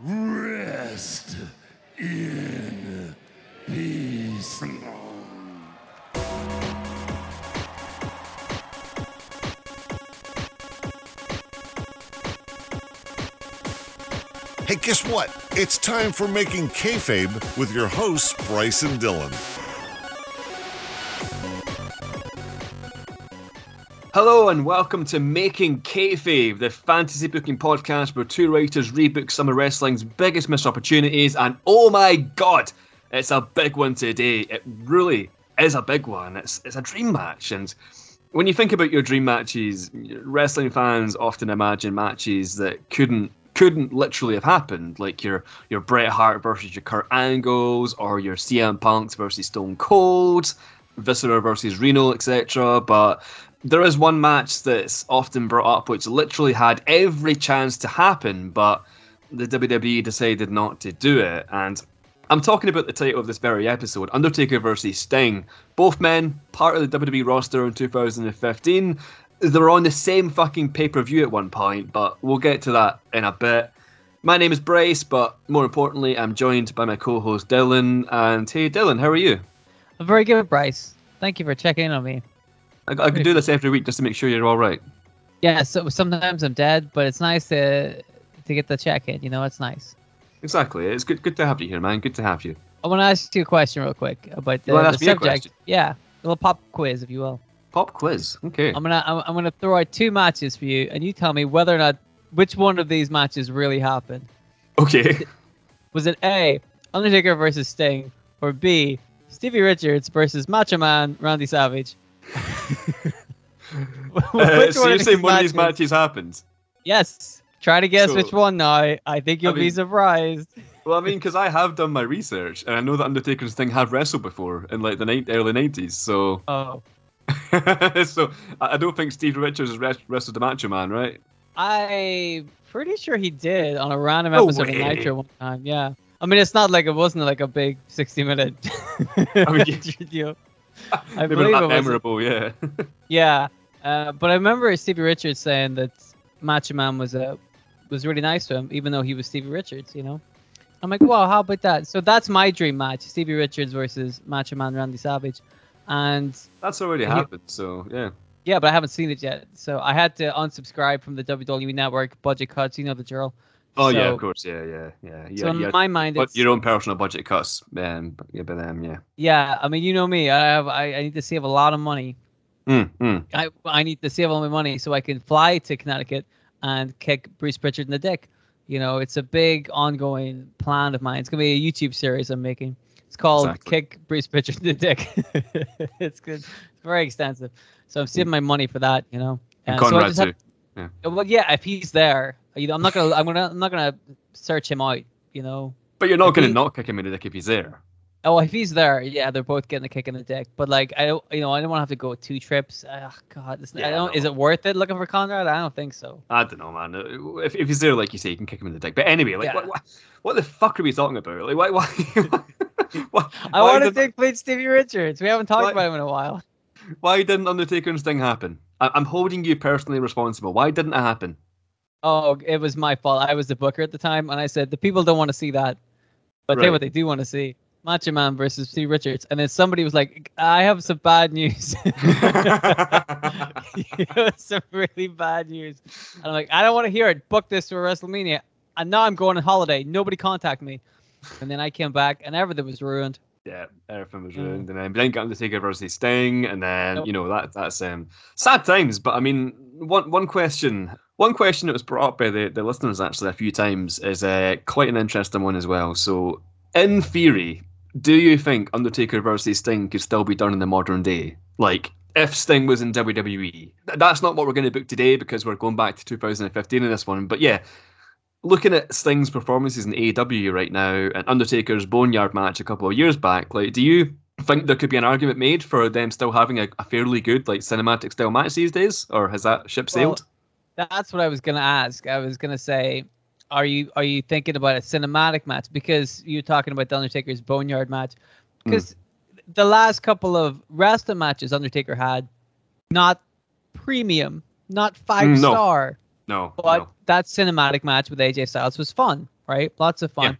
Rest in peace. Hey, guess what? It's time for Making Kayfabe with your hosts, Bryce and Dylan. Hello and welcome to Making Kayfabe, the fantasy booking podcast where two writers rebook some of wrestling's biggest missed opportunities. And oh my god, it's a big one today. It really is a big one. It's it's a dream match, and when you think about your dream matches, wrestling fans often imagine matches that couldn't couldn't literally have happened, like your your Bret Hart versus your Kurt Angles, or your CM Punks versus Stone Cold, Viscera versus Reno, etc. But there is one match that's often brought up, which literally had every chance to happen, but the WWE decided not to do it. And I'm talking about the title of this very episode Undertaker versus Sting. Both men, part of the WWE roster in 2015. They were on the same fucking pay per view at one point, but we'll get to that in a bit. My name is Bryce, but more importantly, I'm joined by my co host Dylan. And hey, Dylan, how are you? I'm very good, Bryce. Thank you for checking in on me. I, I could do this every week just to make sure you're all right. Yeah, so sometimes I'm dead, but it's nice to to get the check in. You know, it's nice. Exactly. It's good good to have you here, man. Good to have you. I want to ask you a question real quick about the, the ask me a subject. question? Yeah, a little pop quiz, if you will. Pop quiz. Okay. I'm gonna I'm, I'm gonna throw out two matches for you, and you tell me whether or not which one of these matches really happened. Okay. Was it A, Undertaker versus Sting, or B, Stevie Richards versus Macho Man Randy Savage? Uh, so you're of saying these one of these matches happened? Yes. Try to guess So- which one now. I think you'll mean- be surprised. Well, I mean, because I have done my research, and I know that Undertaker's thing have wrestled before in like the ni- early '90s. So, Oh. so I I don't think Steve Richards has wrestled the Macho Man, right? I'm pretty sure he did on a random No episode way. of Nitro one time. Yeah. I mean, it's not like it wasn't like a big 60 minute I mean, yeah. video. I Maybe believe it was. memorable, yeah. Yeah. Uh, but I remember Stevie Richards saying that Macho Man was a was really nice to him, even though he was Stevie Richards. You know. I'm like, wow, how about that? So that's my dream match: Stevie Richards versus Macho Man Randy Savage, and That's already You- happened. So, yeah. Yeah, but I haven't seen it yet. So I had to unsubscribe from the WWE Network budget cuts. You know the drill. Oh yeah, of course, yeah, yeah, yeah. yeah So in my mind, But it's your own personal budget cuts, um, yeah, by them, yeah. yeah. I mean, you know me. I have I, I need to save a lot of money. Mm, mm. I I need to save all my money so I can fly to Connecticut and kick Bruce Pritchard in the dick. You know, it's a big ongoing plan of mine. It's gonna be a YouTube series I'm making. It's called Exactly. Kick Bruce Pritchard in the Dick. it's good. It's very extensive. So I'm saving my money for that. You know. And so I Conrad just have- Uh, Well, yeah, if he's there, you know, I'm not gonna, I'm gonna, I'm not gonna search him out. You know. But you're not If going to he- not kick him in the dick if he's there. Oh, if he's there, yeah, they're both getting a kick in the dick. But like, I don't, you know, I don't want to have to go two trips. Oh, God, this, Yeah, I don't. no. Is it worth it looking for Conrad? I don't think so. I don't know, man. If, if he's there, like you say, you can kick him in the dick. But anyway, like, Yeah. what, what, what the fuck are we talking about? Like, why, why, why, I want to take please Stevie Richards. We haven't talked Why- about him in a while. Why didn't Undertaker and Sting happen? I, I'm holding you personally responsible. Why didn't it happen? Oh, it was my fault. I was the booker at the time, and I said the people don't want to see that, but tell you what they do want to see: Macho Man versus Steve Richards. And then somebody was like, "I have some bad news." it was some really bad news. And I'm like, I don't want to hear it. Book this for WrestleMania. And now I'm going on holiday. Nobody contact me. And then I came back, and everything was ruined. Yeah, everything was Mm. ruined, and then we didn't get Undertaker versus Sting, and then Nope. you know that that's um sad times. But I mean, one one question, one question that was brought up by the, the listeners actually a few times is uh, quite an interesting one as well. So, in theory, do you think Undertaker versus Sting could still be done in the modern day? Like, if Sting was in WWE, that's not what we're going to book today because we're going back to 2015 in this one. But yeah, looking at Sting's performances in AEW right now and Undertaker's Boneyard match a couple of years back, like, do you think there could be an argument made for them still having a, a fairly good like cinematic style match these days, or has that ship sailed? That's what I was gonna ask. I was gonna say, are you are you thinking about a cinematic match because you're talking about the Undertaker's Boneyard match? Hmm. Because the last couple of wrestling matches Undertaker had, not premium, not five Mm, no. star, no, but no. that cinematic match with AJ Styles was fun. right? Lots of fun. Yeah.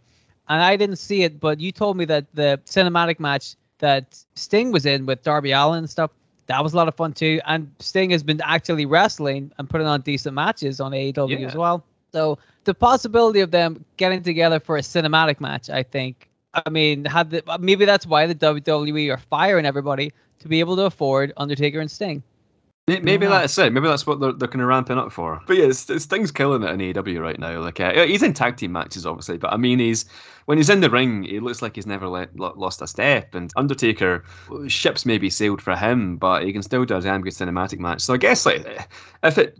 And I didn't see it, but you told me that the cinematic match that Sting was in with Darby Allin and stuff, that was a lot of fun too. And Sting has been actually wrestling and putting on decent matches on AEW Yeah. as well. So the possibility of them getting together for a cinematic match, I think, I mean, had the, maybe that's why the WWE are firing everybody to be able to afford Undertaker and Sting. May- Maybe Yeah. that's it. Maybe that's what they're, they're kind of ramping up for. But yeah, it's, it's Sting's killing it in AEW right now. Like uh, he's in tag team matches, obviously, but I mean, he's when he's in the ring, he looks like he's never let, lost a step. And Undertaker, ships maybe sailed for him, but he can still do a damn good cinematic match. So I guess like if it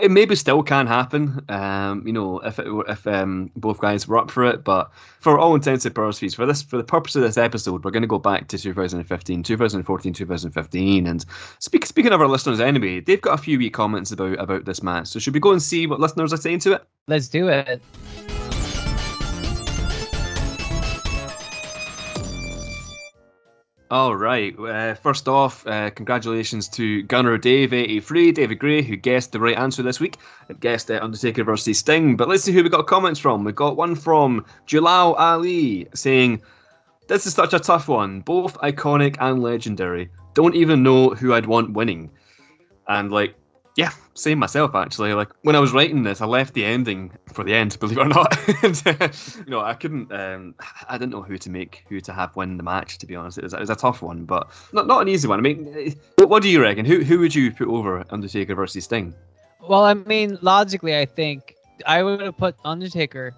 it maybe still can happen. Um, you know, if it if um both guys were up for it, but for all intents and purposes, for this for the purpose of this episode, we're going to go back to 2015, 2014, 2015, and speak, speaking of our listeners anyway, they've got a few wee comments about about this match. So should we go and see what listeners are saying to it? Let's do it. All right. Uh, first off, uh, congratulations to Gunner Dave eighty three, David Gray, who guessed the right answer this week. and Guessed uh, Undertaker versus Sting. But let's see who we got comments from. We got one from Jalal Ali saying, "This is such a tough one. Both iconic and legendary. Don't even know who I'd want winning." And like, yeah, same myself actually. Like when I was writing this, I left the ending for the end, believe it or not. and, uh, you know, I couldn't. Um, I didn't know who to make, who to have win the match. To be honest, it was, it was a tough one, but not not an easy one. I mean, what, what do you reckon? Who who would you put over Undertaker versus Sting? Well, I mean, logically, I think I would have put Undertaker.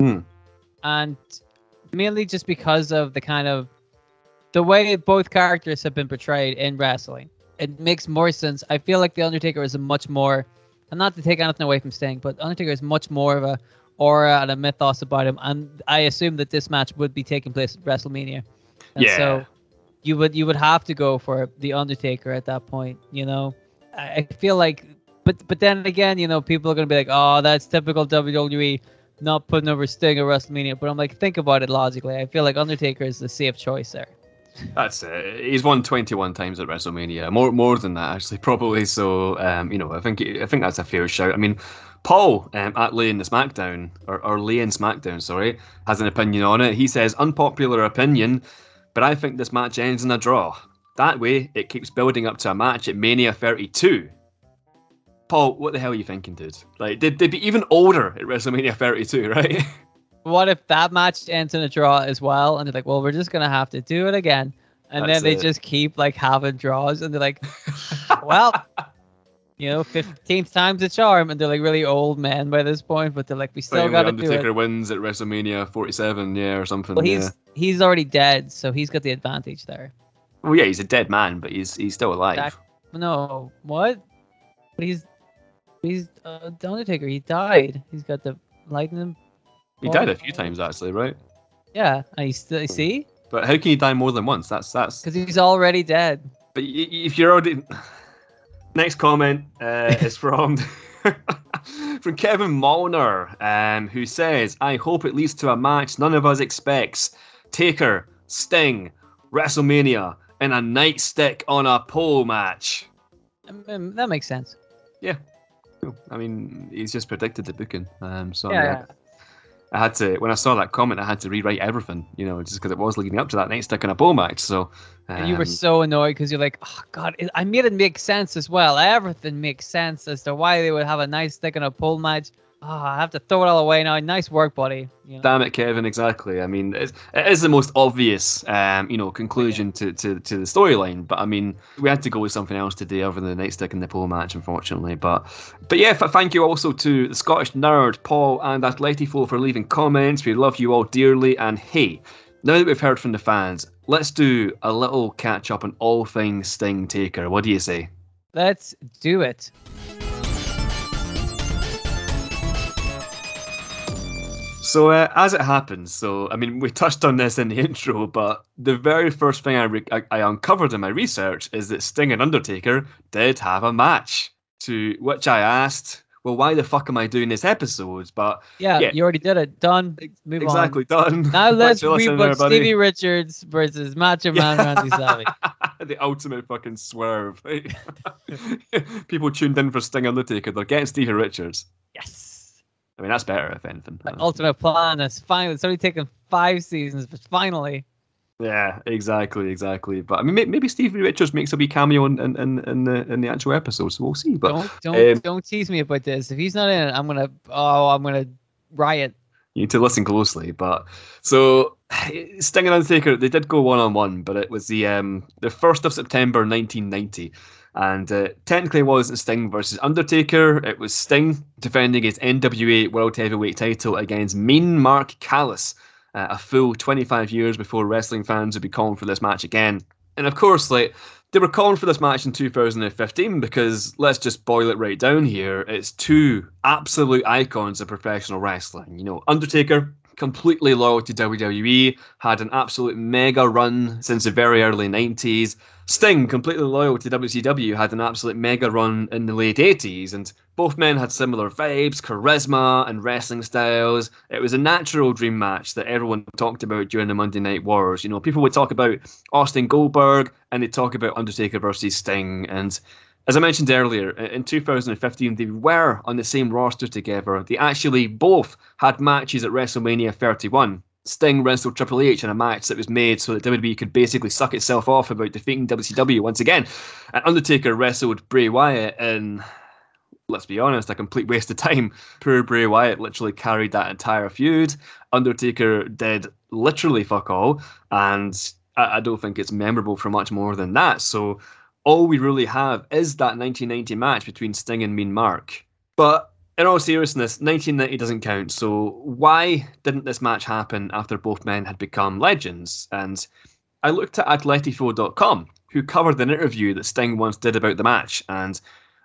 Hmm. And mainly just because of the kind of the way both characters have been portrayed in wrestling. It makes more sense. I feel like the Undertaker is a much more, and not to take anything away from Sting, but Undertaker is much more of a aura and a mythos about him. And I assume that this match would be taking place at WrestleMania. And Yeah. So you would you would have to go for the Undertaker at that point. You know, I, I feel like, but but then again, you know, people are gonna be like, oh, that's typical WWE, not putting over Sting at WrestleMania. But I'm like, think about it logically. I feel like Undertaker is the safe choice there. That's it. He's won 21 times at WrestleMania. More more than that, actually, probably. So, um, you know, I think I think that's a fair shout. I mean, Paul um, at Lay in the SmackDown, or, or Lay in SmackDown, sorry, has an opinion on it. He says, unpopular opinion, but I think this match ends in a draw. That way, it keeps building up to a match at Mania 32. Paul, what the hell are you thinking, dude? Like, they'd, they'd be even older at WrestleMania 32, right? What if that match ends in a draw as well? And they're like, well, we're just gonna have to do it again. And That's then they it. just keep like having draws, and they're like, well, you know, fifteenth time's a charm, and they're like really old men by this point, but they're like, we still got to do Undertaker wins at WrestleMania 47, yeah, or something. Well, yeah. he's he's already dead, so he's got the advantage there. Well, yeah, he's a dead man, but he's he's still alive. No, what? But he's he's uh, the Undertaker. He died. He's got the lightning. He died a few times actually, right? Yeah, I he's see But how can you die more than once? That's that's. because he's already dead. But y- if you're already. Next comment uh, is from from Kevin Molnar, um, who says, "I hope it leads to a match none of us expects: Taker, Sting, WrestleMania, and a nightstick on a pole match." Um, that makes sense. Cool. I mean, he's just predicted the booking. Um, so Yeah. yeah. I had to when I saw that comment, I had to rewrite everything, you know, just because it was leading up to that nightstick and a bow match. So, And you were um, so annoyed because you're like, oh god, it, I made it make sense as well. Everything makes sense as to why they would have a nice stick and a pole match. Oh, I have to throw it all away now. Nice work, buddy. You know? Damn it, Kevin! Exactly. I mean, it's, it is the most obvious, um, you know, conclusion to, to, to the storyline. But I mean, we had to go with something else today, other than the nightstick and the pole match, unfortunately. But but yeah, f- thank you also to the Scottish nerd Paul and Atletifo for leaving comments. We love you all dearly. And hey, now that we've heard from the fans, let's do a little catch up on all things Sting Taker. What do you say? Let's do it. So uh, as it happens, so I mean, we touched on this in the intro, but the very first thing I, re- I I uncovered in my research is that Sting and Undertaker did have a match. To which I asked, "Well, why the fuck am I doing this episode?" But Yeah, Yeah. you already did it. Done. Move exactly done. on. Now let's Thanks for rebook everybody. Stevie Richards versus Macho Man Randy Savage. the ultimate fucking swerve. People tuned in for Sting and Undertaker. They're getting Stevie Richards. Yes. I mean, that's better if anything. Like, Ultimate Plan. It's finally. It's only taken five seasons, but finally. Yeah, exactly, exactly. But I mean, maybe Stevie Richards makes a wee cameo in, in, in, in the in the actual episode, so we'll see. But Don't don't um, don't tease me about this. If he's not in it, I'm gonna. Oh, I'm gonna riot. you need to listen closely. But so Sting and Undertaker, they did go one on one, but it was the um the first of September 1990, and uh, technically it wasn't Sting versus Undertaker. It was Sting defending his NWA World Heavyweight title against Mean Mark Callous, uh, a full 25 years before wrestling fans would be calling for this match again. And of course, like they were calling for this match in 2015 because let's just boil it right down here. It's two absolute icons of professional wrestling. You know, Undertaker, completely loyal to WWE, had an absolute mega run since the very early 90s. Sting, completely loyal to WCW, had an absolute mega run in the late 80s, and both men had similar vibes, charisma, and wrestling styles. It was a natural dream match that everyone talked about during the Monday Night Wars. You know, people would talk about Austin Goldberg and they'd talk about Undertaker versus Sting. And as I mentioned earlier, in 2015, they were on the same roster together. They actually both had matches at WrestleMania 31. Sting wrestled Triple H in a match that was made so that WWE could basically suck itself off about defeating WCW once again. And Undertaker wrestled Bray Wyatt in, let's be honest, a complete waste of time. Poor Bray Wyatt literally carried that entire feud. Undertaker did literally fuck all, and I, I don't think it's memorable for much more than that. So all we really have is that 1990 match between Sting and Mean Mark. But in all seriousness, 1990 doesn't count. So why didn't this match happen after both men had become legends? And I looked at Atletifo.com, who covered an interview that Sting once did about the match, and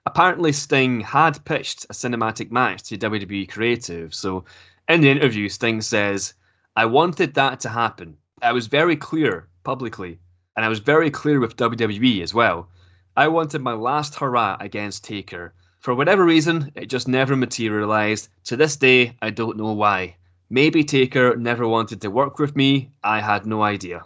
apparently Sting had pitched a cinematic match to WWE Creative. So in the interview, Sting says, I wanted that to happen. I was very clear publicly, and I was very clear with WWE as well. I wanted my last hurrah against Taker. For whatever reason, it just never materialized. To this day, I don't know why. Maybe Taker never wanted to work with me. I had no idea.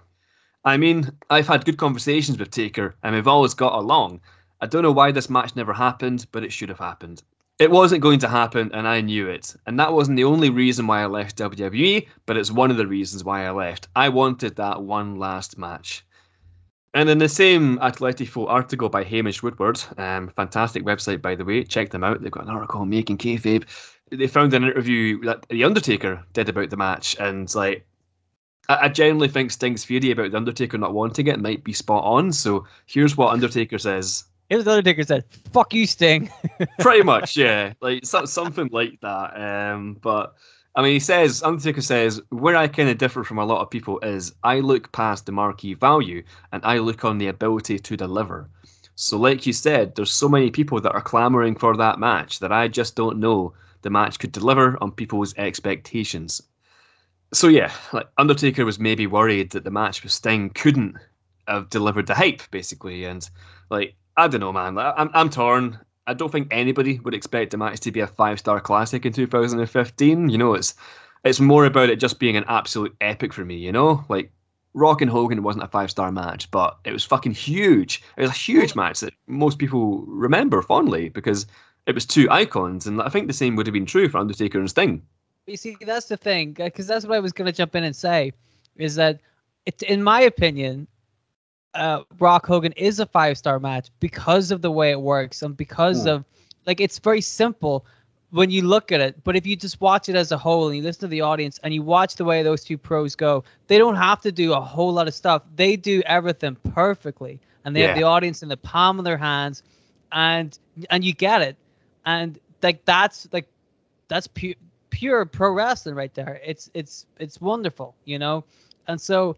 I mean, I've had good conversations with Taker, and we've always got along. I don't know why this match never happened, but it should have happened. It wasn't going to happen, and I knew it. And that wasn't the only reason why I left WWE, but it's one of the reasons why I left. I wanted that one last match. And in the same Atletifo article by Hamish Woodward, um, fantastic website by the way, check them out. They've got an article on making kayfabe. They found an interview that the Undertaker did about the match, and like, I, I genuinely think Sting's theory about the Undertaker not wanting it might be spot on. So here's what Undertaker says. Here's what Undertaker said, "Fuck you, Sting." Pretty much, yeah, like so, something like that. Um, but I mean, he says, Undertaker says, where I kind of differ from a lot of people is I look past the marquee value and I look on the ability to deliver. So, like you said, there's so many people that are clamoring for that match that I just don't know the match could deliver on people's expectations. So, yeah, like Undertaker was maybe worried that the match with Sting couldn't have delivered the hype, basically. And, like, I don't know, man. I'm, I'm torn. I don't think anybody would expect the match to be a five star classic in 2015. You know, it's it's more about it just being an absolute epic for me. You know, like Rock and Hogan wasn't a five star match, but it was fucking huge. It was a huge match that most people remember fondly because it was two icons, and I think the same would have been true for Undertaker and Sting. You see, that's the thing, because that's what I was going to jump in and say, is that, it, in my opinion, uh, Rock Hogan is a five star match because of the way it works and because Hmm. of, like, it's very simple when you look at it. But if you just watch it as a whole and you listen to the audience and you watch the way those two pros go, they don't have to do a whole lot of stuff. They do everything perfectly, and they have the audience in the palm of their hands, and and you get it, and like that's like that's pure pure pro wrestling right there. It's it's it's wonderful, you know. And so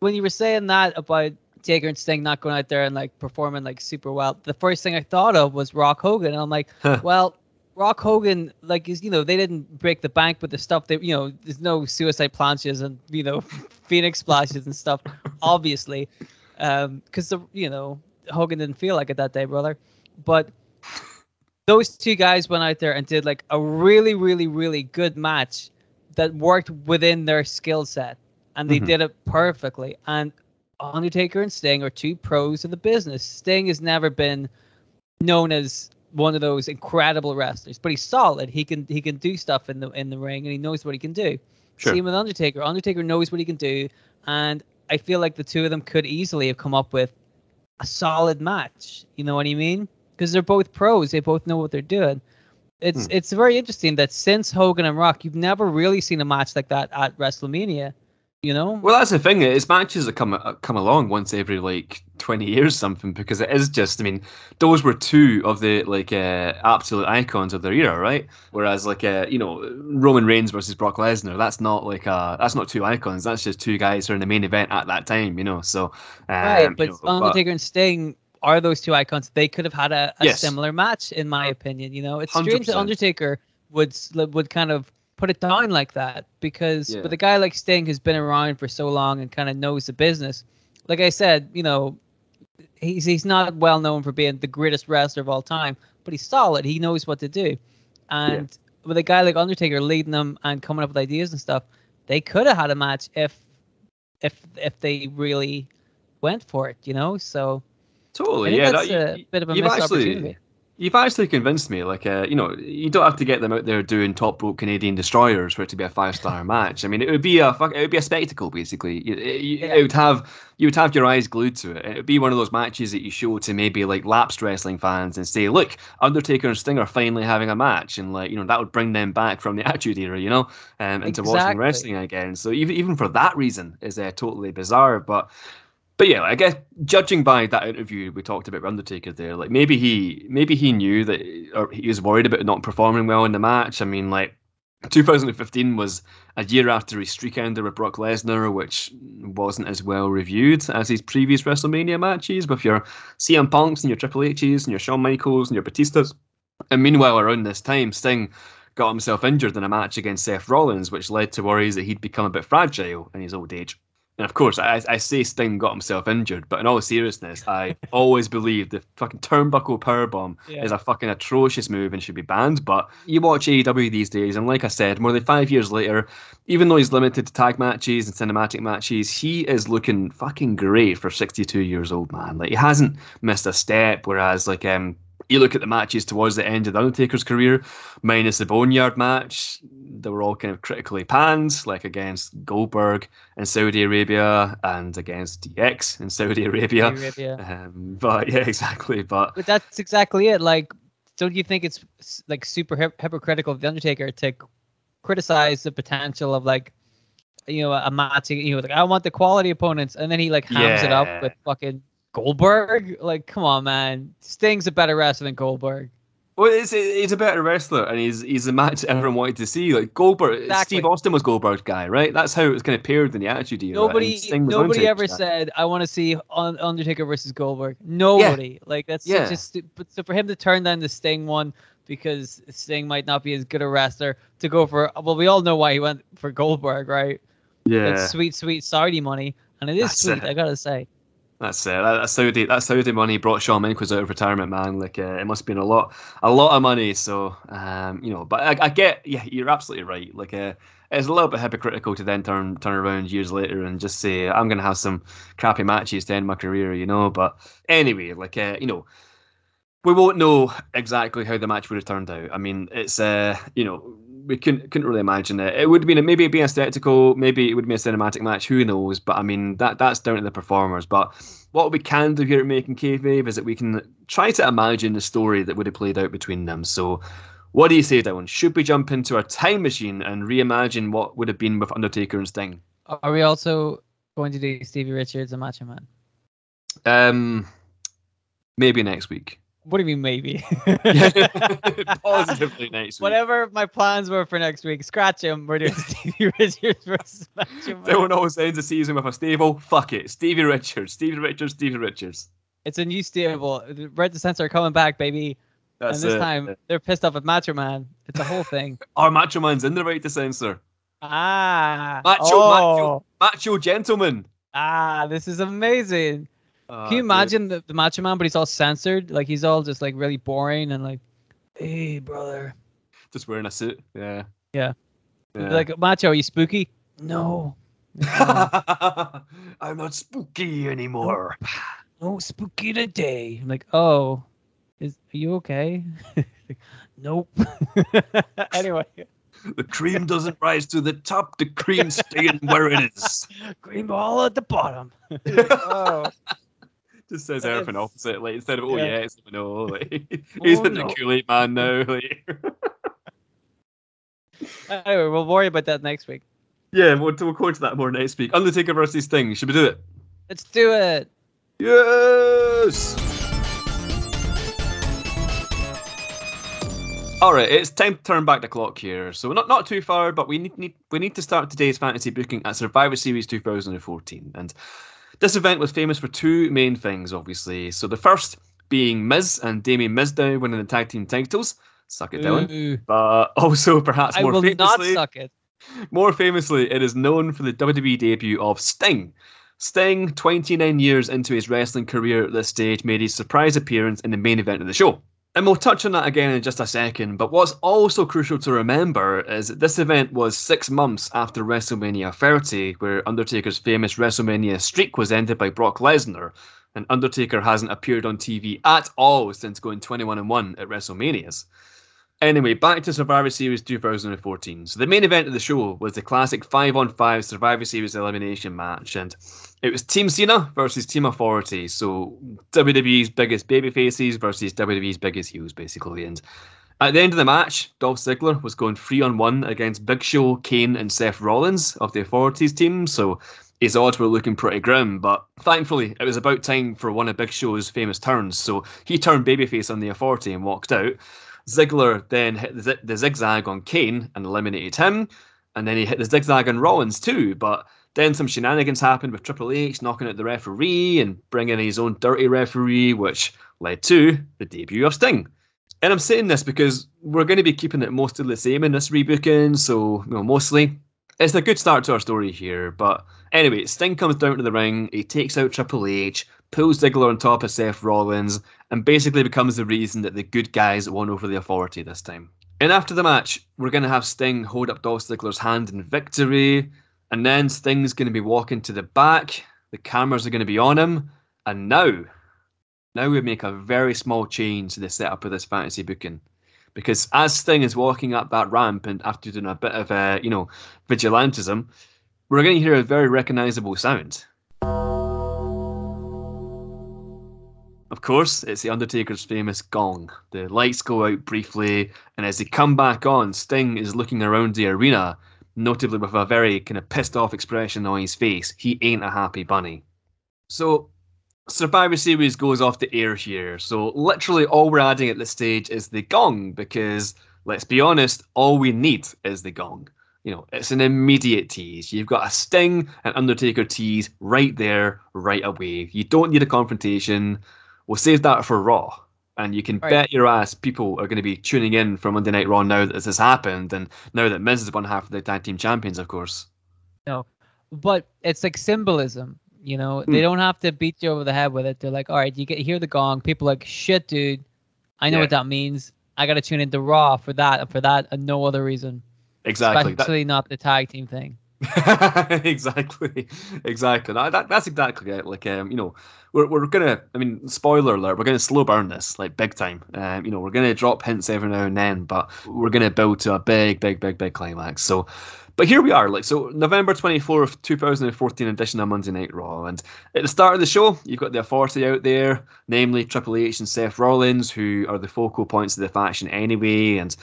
when you were saying that about Taker and Sting not going out there and like performing like super well, the first thing I thought of was Rock Hogan, and I'm like, well. Rock Hogan, like, is you know, they didn't break the bank with the stuff that you know. There's no suicide planches and you know, Phoenix splashes and stuff, obviously, um, because the you know Hogan didn't feel like it that day, brother. But those two guys went out there and did like a really, really, really good match that worked within their skill set, and they Mhm. did it perfectly. And Undertaker and Sting are two pros of the business. Sting has never been known as one of those incredible wrestlers, but he's solid. He can he can do stuff in the in the ring, and he knows what he can do. Sure. Same with Undertaker. Undertaker knows what he can do, and I feel like the two of them could easily have come up with a solid match. You know what I mean? Because they're both pros. They both know what they're doing. It's Hmm. it's very interesting that since Hogan and Rock, you've never really seen a match like that at WrestleMania. You know? Well, that's the thing. Is matches that come uh, come along once every like twenty years, something. Because it is just. I mean, those were two of the like uh, absolute icons of their era, right? Whereas like uh, you know Roman Reigns versus Brock Lesnar, that's not like uh that's not two icons. That's just two guys who are in the main event at that time. You know, so um, right, you but know, but- Undertaker and Sting are those two icons. They could have had a, a Yes. similar match, in my opinion. You know, it's strange that Undertaker would would kind of put it down like that because Yeah. with a guy like Sting who's been around for so long and kind of knows the business, like I said, you know, he's he's not well known for being the greatest wrestler of all time, but he's solid. He knows what to do, and with a guy like Undertaker leading them and coming up with ideas and stuff, they could have had a match if if if they really went for it, you know. So totally, yeah. that's that- a you- bit of a missed actually- opportunity. You've actually convinced me. Like, uh, you know, you don't have to get them out there doing top rope Canadian destroyers for it to be a five star match. I mean, it would be a fuck, it would be a spectacle basically. You, you, Yeah. It would have you would have your eyes glued to it. It would be one of those matches that you show to maybe like lapsed wrestling fans and say, look, Undertaker and Sting are finally having a match, and like you know that would bring them back from the Attitude Era, you know, um, into watching wrestling again. So even even for that reason is uh, totally bizarre, but. But yeah, I guess judging by that interview we talked about Undertaker there, like maybe he maybe he knew that or he was worried about not performing well in the match. I mean, like 2015 was a year after his streak ended with Brock Lesnar, which wasn't as well reviewed as his previous WrestleMania matches with your CM Punks and your Triple H's and your Shawn Michaels and your Batistas. And meanwhile, around this time, Sting got himself injured in a match against Seth Rollins, which led to worries that he'd become a bit fragile in his old age. And of course, I, I say Sting got himself injured, but in all seriousness, I always believed the fucking turnbuckle powerbomb Yeah. is a fucking atrocious move and should be banned. But you watch AEW these days, and like I said, more than five years later, even though he's limited to tag matches and cinematic matches, he is looking fucking great for 62 years old, man. Like he hasn't missed a step. Whereas, like, um, you look at the matches towards the end of the Undertaker's career, minus the Boneyard match, they were all kind of critically panned, like against Goldberg in Saudi Arabia and against DX in Saudi Arabia. Arabia. Um, but yeah, exactly. But But that's exactly it. Like, don't you think it's like super hip- hypocritical of the Undertaker to criticize the potential of like, you know, a match? You know, like I want the quality opponents, and then he like hams it up with fucking Goldberg. Like, come on, man. Sting's a better wrestler than Goldberg. Well, it's, he's a better wrestler, and he's he's a match everyone wanted to see. Like Goldberg, Exactly. Steve Austin was Goldberg's guy, right? That's how it was kind of paired in the Attitude Era. Nobody, nobody ever guy. said I want to see Undertaker versus Goldberg. Nobody. Like that's Yeah. stu- but so for him to turn down the Sting one because Sting might not be as good a wrestler to go for well, we all know why he went for Goldberg, right? Yeah, Like sweet, sweet Saudi money, and it is That's sweet. it. I gotta say. That's it. That, that Saudi that Saudi money brought Shawn Michaels out of retirement, man. Like uh, it must have been a lot, a lot of money. So um, you know, but I, I get, yeah, you're absolutely right. Like uh, it's a little bit hypocritical to then turn turn around years later and just say I'm gonna have some crappy matches to end my career, you know. But anyway, like uh, you know, we won't know exactly how the match would have turned out. I mean, it's uh, you know, we couldn't couldn't really imagine it. It would have been maybe it'd be a spectacle, maybe it would be a cinematic match. Who knows? But I mean, that that's down to the performers. But what we can do here at Making Kayfabe is that we can try to imagine the story that would have played out between them. So. What do you say, Dylan? Should we jump into our time machine and reimagine what would have been with Undertaker and Sting? Are we also going to do Stevie Richards and Macho Man? Um, maybe next week. What do you mean maybe? Positively next week. Whatever my plans were for next week, scratch them. We're doing Stevie Richards versus Macho Man. Everyone always ends the season with a stable. Fuck it. Stevie Richards. Stevie Richards. Stevie Richards. It's a new stable. The Right to Censor are coming back, baby. That's and this it. time they're pissed off at Macho Man. It's a whole thing. Our Macho Man's in the right to censor. ah, Macho, oh, macho, macho gentleman. ah, this is amazing. Ah, Can you dude. imagine the, the Macho Man, but he's all censored? Like he's all just like really boring and like, hey brother, Just wearing a suit. Yeah. Yeah. Yeah. like Macho, are you spooky? No, I'm not spooky anymore. no spooky today. I'm like, oh, Is are you okay? nope. anyway, The cream doesn't rise to the top. The cream staying where it is. Cream ball at the bottom. oh, Just says everything is- opposite. Like instead of oh Yeah. yeah, it's no. Like, he's Oh, in the. Kool Aid man now. Like. anyway, we'll worry about that next week. yeah, we'll, we'll go into that more next week. Undertaker versus Sting. Should we do it? Let's do it. Yes. All right, it's time to turn back the clock here. So not not too far, but we need, need we need to start today's fantasy booking at Survivor Series 2014, and this event was famous for two main things, obviously. So the first being Miz and Damien Mizdow winning the tag team titles. Suck it, Dylan. Ooh, But also, perhaps I more famously, suck it. more famously, it is known for the WWE debut of Sting. Sting, 29 years into his wrestling career at this stage, made his surprise appearance in the main event of the show. And we'll touch on that again in just a second, but what's also crucial to remember is that this event was six months after WrestleMania 30, where Undertaker's famous WrestleMania streak was ended by Brock Lesnar, and Undertaker hasn't appeared on TV at all since going 21 and 1 at WrestleManias. Anyway, back to Survivor Series 2014. So the main event of the show was the classic 5 on 5 Survivor Series elimination match, and it was Team Cena versus Team Authority. So WWE's biggest babyfaces versus WWE's biggest heels, basically. And at the end of the match, Dolph Ziggler was going three on one against Big Show, Kane, and Seth Rollins of the Authorities team. So his odds were looking pretty grim, but thankfully it was about time for one of Big Show's famous turns. So he turned babyface on the Authority and walked out. Ziggler then hit the, the zigzag on Kane and eliminated him, and then he hit the zigzag on Rollins too. But then some shenanigans happened with Triple H knocking out the referee and bringing in his own dirty referee, which led to the debut of Sting. And I'm saying this because we're going to be keeping it mostly the same in this rebooking, so you know, mostly it's a good start to our story here. But anyway, Sting comes down to the ring, he takes out Triple H, pulls Ziggler on top of Seth Rollins, and basically becomes the reason that the good guys won over the authority this time. And after the match, we're going to have Sting hold up Dolph Ziggler's hand in victory, and then Sting's going to be walking to the back, the cameras are going to be on him, and now, now we make a very small change to the setup of this fantasy booking. Because as Sting is walking up that ramp and after doing a bit of, uh, you know, vigilantism, we're going to hear a very recognizable sound. Of course, it's the Undertaker's famous gong. The lights go out briefly, and as they come back on, Sting is looking around the arena, notably with a very kind of pissed off expression on his face. He ain't a happy bunny. So, Survivor Series goes off the air here. So, literally, all we're adding at this stage is the gong, because let's be honest, all we need is the gong. You know, it's an immediate tease. You've got a Sting and Undertaker tease right there, right away. You don't need a confrontation. We'll save that for Raw. And you can Right. bet your ass people are going to be tuning in for Monday Night Raw now that this has happened, and now that Miz is one half of the tag team champions, of course. No, but it's like symbolism you know Hmm. they don't have to beat you over the head with it they're like all right you get hear the gong people are like shit dude i know Yeah. what that means i gotta tune into raw for that and for that and no other reason Exactly. That- especially not the tag team thing exactly, exactly. That, that, that's exactly it. Like, um, you know, we're, we're gonna. I mean, spoiler alert. We're gonna slow burn this like big time. Um, you know, we're gonna drop hints every now and then, but we're gonna build to a big, big, big, big climax. So, but here we are. Like, so November twenty fourth, two thousand and fourteen edition of Monday Night Raw, and at the start of the show, you've got the Authority out there, namely Triple H and Seth Rollins, who are the focal points of the faction anyway, and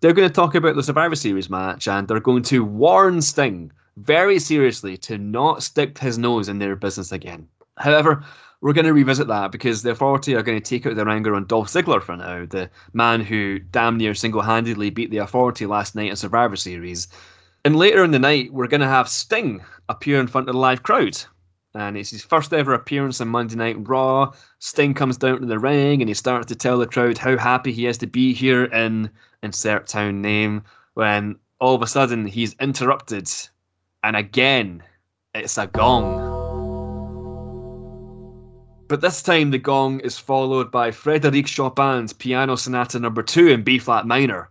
they're going to talk about the Survivor Series match and they're going to warn Sting very seriously to not stick his nose in their business again. However, we're going to revisit that because the Authority are going to take out their anger on Dolph Ziggler for now, the man who damn near single handedly beat the Authority last night at Survivor Series. And later in the night, we're going to have Sting appear in front of the live crowd. And it's his first ever appearance on Monday Night Raw. Sting comes down to the ring and he starts to tell the crowd how happy he is to be here in insert town name when all of a sudden he's interrupted and again it's a gong. But this time the gong is followed by Frederic Chopin's Piano Sonata Number Two in B flat minor,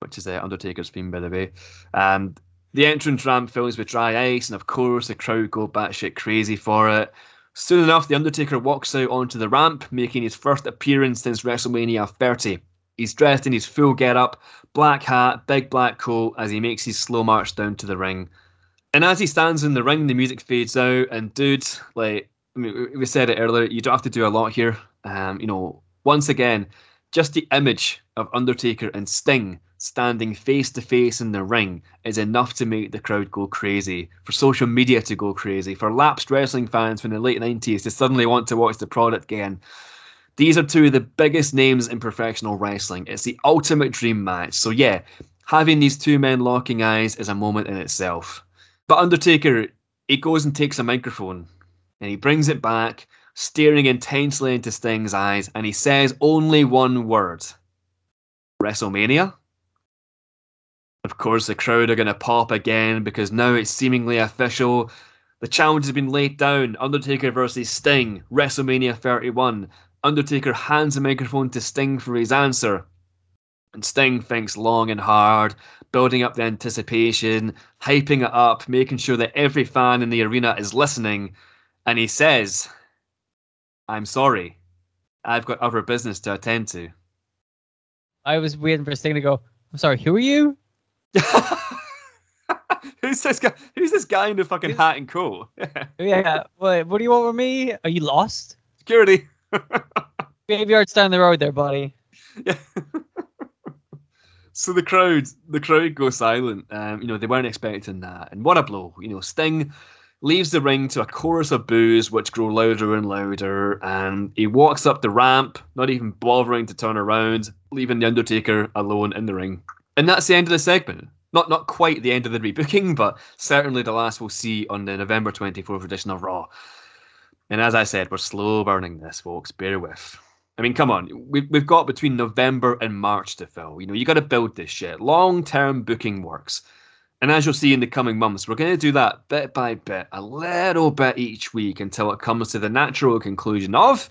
which is the Undertaker's theme, by the way. And the entrance ramp fills with dry ice, and of course the crowd go batshit crazy for it. Soon enough, The Undertaker walks out onto the ramp, making his first appearance since WrestleMania 30. He's dressed in his full get-up, black hat, big black coat, as he makes his slow march down to the ring. And as he stands in the ring, the music fades out, and dude, like I mean, we said it earlier, you don't have to do a lot here. Um, you know, once again, just the image of Undertaker and Sting standing face to face in the ring is enough to make the crowd go crazy, for social media to go crazy, for lapsed wrestling fans from the late 90s to suddenly want to watch the product again. These are two of the biggest names in professional wrestling. It's the ultimate dream match. So, yeah, having these two men locking eyes is a moment in itself. But Undertaker, he goes and takes a microphone and he brings it back, staring intensely into Sting's eyes, and he says only one word WrestleMania? Of course, the crowd are going to pop again because now it's seemingly official. The challenge has been laid down Undertaker versus Sting, WrestleMania 31. Undertaker hands the microphone to Sting for his answer. And Sting thinks long and hard, building up the anticipation, hyping it up, making sure that every fan in the arena is listening and he says, I'm sorry. I've got other business to attend to. I was waiting for Sting to go, I'm sorry, who are you? who's this guy? Who's this guy in the fucking hat and coat? yeah. What, what do you want with me? Are you lost? Security. Graveyard's down the road there, buddy. Yeah. so the crowd, the crowd go silent. Um, you know, they weren't expecting that, and what a blow! You know, Sting leaves the ring to a chorus of boos which grow louder and louder, and he walks up the ramp, not even bothering to turn around, leaving The Undertaker alone in the ring. And that's the end of the segment. Not not quite the end of the rebooking, but certainly the last we'll see on the November 24th edition of Raw. And as I said, we're slow burning this, folks. Bear with. I mean, come on. We've, we've got between November and March to fill. You know, you got to build this shit. Long term booking works. And as you'll see in the coming months, we're going to do that bit by bit, a little bit each week until it comes to the natural conclusion of.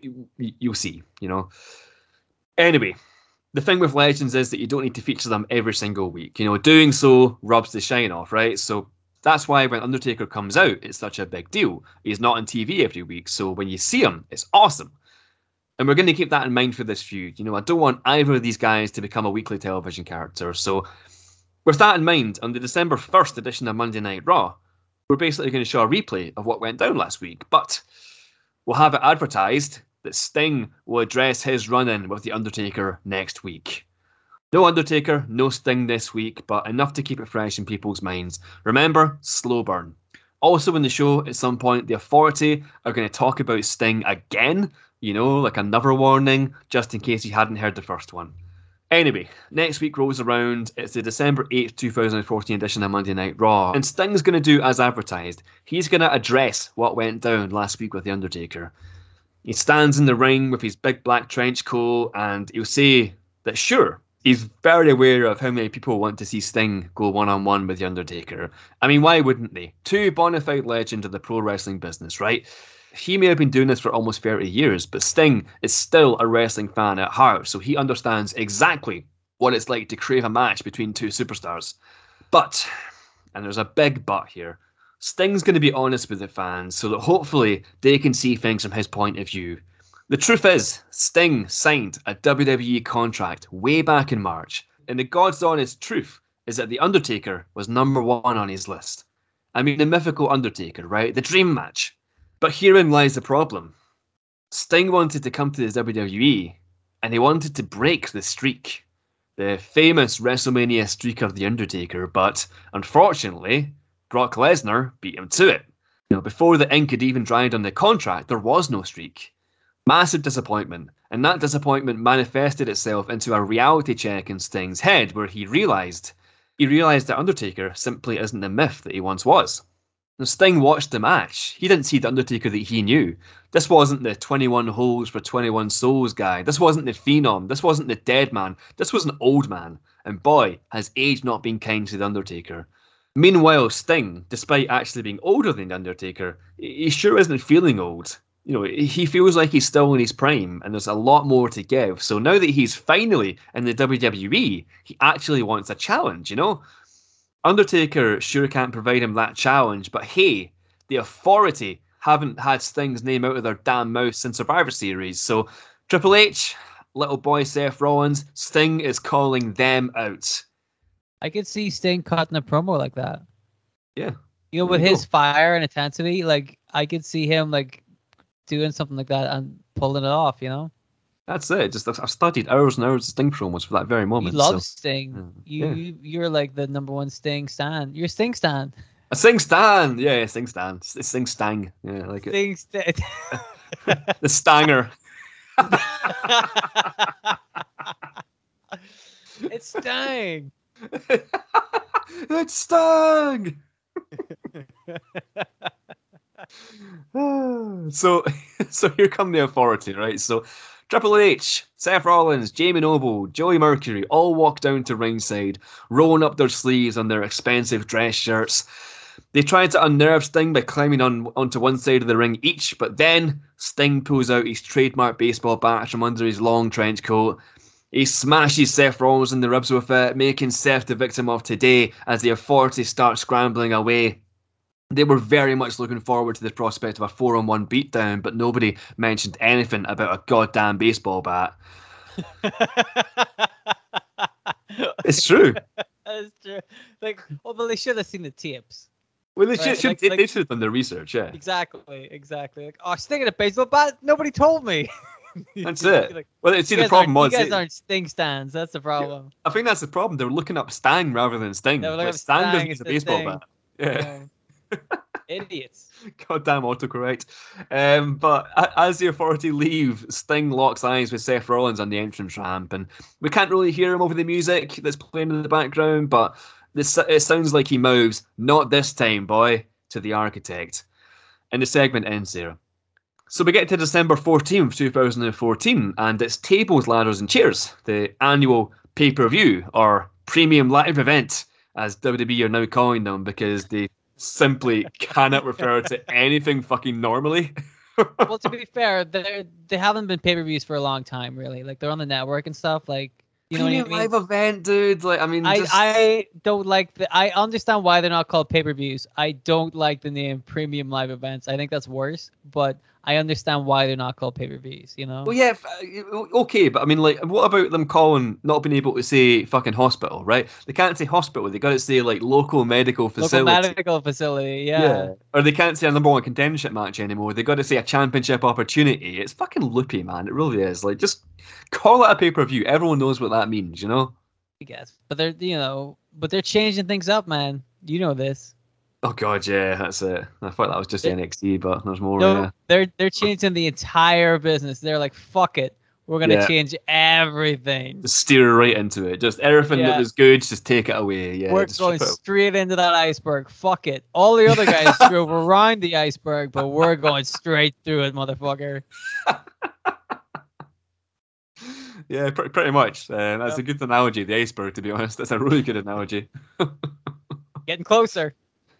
You, you'll see, you know. Anyway, the thing with legends is that you don't need to feature them every single week. You know, doing so rubs the shine off, right? So that's why when Undertaker comes out, it's such a big deal. He's not on TV every week, so when you see him, it's awesome. And we're going to keep that in mind for this feud. You know, I don't want either of these guys to become a weekly television character. So with that in mind, on the December 1st edition of Monday Night Raw, we're basically going to show a replay of what went down last week, but we'll have it advertised that Sting will address his run in with The Undertaker next week. No Undertaker, no Sting this week, but enough to keep it fresh in people's minds. Remember, slow burn. Also, in the show, at some point, the Authority are going to talk about Sting again, you know, like another warning, just in case you hadn't heard the first one. Anyway, next week rolls around. It's the December 8th, 2014 edition of Monday Night Raw. And Sting's going to do as advertised. He's going to address what went down last week with The Undertaker. He stands in the ring with his big black trench coat and he'll say that, sure, he's very aware of how many people want to see Sting go one on one with The Undertaker. I mean, why wouldn't they? Two bona fide legends of the pro wrestling business, right? He may have been doing this for almost 30 years, but Sting is still a wrestling fan at heart, so he understands exactly what it's like to crave a match between two superstars. But, and there's a big but here, Sting's going to be honest with the fans so that hopefully they can see things from his point of view. The truth is, Sting signed a WWE contract way back in March, and the God's honest truth is that The Undertaker was number one on his list. I mean, the mythical Undertaker, right? The dream match. But herein lies the problem. Sting wanted to come to the WWE, and he wanted to break the streak, the famous WrestleMania streak of The Undertaker, but unfortunately, Brock Lesnar beat him to it. You know, before the ink had even dried on the contract, there was no streak. Massive disappointment, and that disappointment manifested itself into a reality check in Sting's head where he realized he realized that Undertaker simply isn't the myth that he once was. Sting watched the match. He didn't see the Undertaker that he knew. This wasn't the 21 holes for 21 souls guy. This wasn't the Phenom. This wasn't the dead man. This was an old man. And boy, has age not been kind to the Undertaker. Meanwhile, Sting, despite actually being older than the Undertaker, he sure isn't feeling old. You know, he feels like he's still in his prime, and there's a lot more to give. So now that he's finally in the WWE, he actually wants a challenge. You know, Undertaker sure can't provide him that challenge, but hey, the authority haven't had Sting's name out of their damn mouth since Survivor Series. So Triple H, little boy Seth Rollins, Sting is calling them out. I could see Sting cutting a promo like that. Yeah. You know, with you his go. fire and intensity, like I could see him like doing something like that and pulling it off. You know, That's it. Just I've studied hours and hours of Sting promos for that very moment. you love so. Sting. You, yeah. you you're like the number one Sting stan. You're Sting stan. A Sting Stan, yeah, Sting Stan, S- Sting Stang, yeah, I like it. Sting stan. The Stanger. it's Sting. it's Stang. so, so here come the authority, right? So, Triple H, Seth Rollins, Jamie Noble, Joey Mercury all walk down to ringside, rolling up their sleeves on their expensive dress shirts. They try to unnerve Sting by climbing on onto one side of the ring each, but then Sting pulls out his trademark baseball bat from under his long trench coat. He smashes Seth Rollins in the ribs with it, making Seth the victim of today as the authority start scrambling away. They were very much looking forward to the prospect of a four on one beatdown, but nobody mentioned anything about a goddamn baseball bat. It's true. That's true. Like, oh, well, they should have seen the tapes. Well, they, Right, should, should- like- they, like- they should have done their research, yeah. Exactly, exactly. Like, oh, Sting in a baseball bat. Nobody told me. That's it. Like, Well, see, the problem was, you guys it- aren't Sting stands. That's the problem. I think that's the problem. They were looking up Stang rather than Sting. They were Like, up Stang Stang doesn't use a baseball Sting. bat. Yeah. Yeah. Idiots. Goddamn autocorrect. Um, but as the authority leave, Sting locks eyes with Seth Rollins on the entrance ramp, and we can't really hear him over the music that's playing in the background, but this it sounds like he moves, "Not this time, boy," to the architect. And the segment ends there. So we get to December 14th, 2014, and it's Tables, Ladders, and Chairs, the annual pay per view or premium live event, as WWE are now calling them, because they simply cannot refer to anything fucking normally. well, to be fair, they they haven't been pay per views for a long time, really. Like they're on the network and stuff. Like you know what I Premium mean. live event, dude. Like, I mean, I, just- I don't like the. I understand why they're not called pay per views. I don't like the name premium live events. I think that's worse. But I understand why they're not called pay per views. You know. Well, yeah, uh, okay, but I mean, like, what about them calling not being able to say fucking hospital, right? They can't say hospital. They got to say like local medical facility. Local medical facility. Yeah. Or they can't say a number one contendership match anymore. They got to say a championship opportunity. It's fucking loopy, man. It really is. Like, just call it a pay per view. Everyone knows what that means, you know. I guess. But they're you know, but they're changing things up, man. You know this. Oh god, yeah, that's it. I thought that was just It- NXT, but there's more. No, yeah. they're they're changing the entire business. They're like, fuck it, we're gonna Yeah. change everything. Just steer right into it. Just everything that was good, just take it away. Yeah, we're going straight into that iceberg. Fuck it. All the other guys drove around the iceberg, but we're going straight through it, motherfucker. Yeah, pretty, pretty much. Uh, that's a good analogy. The iceberg, to be honest, that's a really good analogy. Getting closer.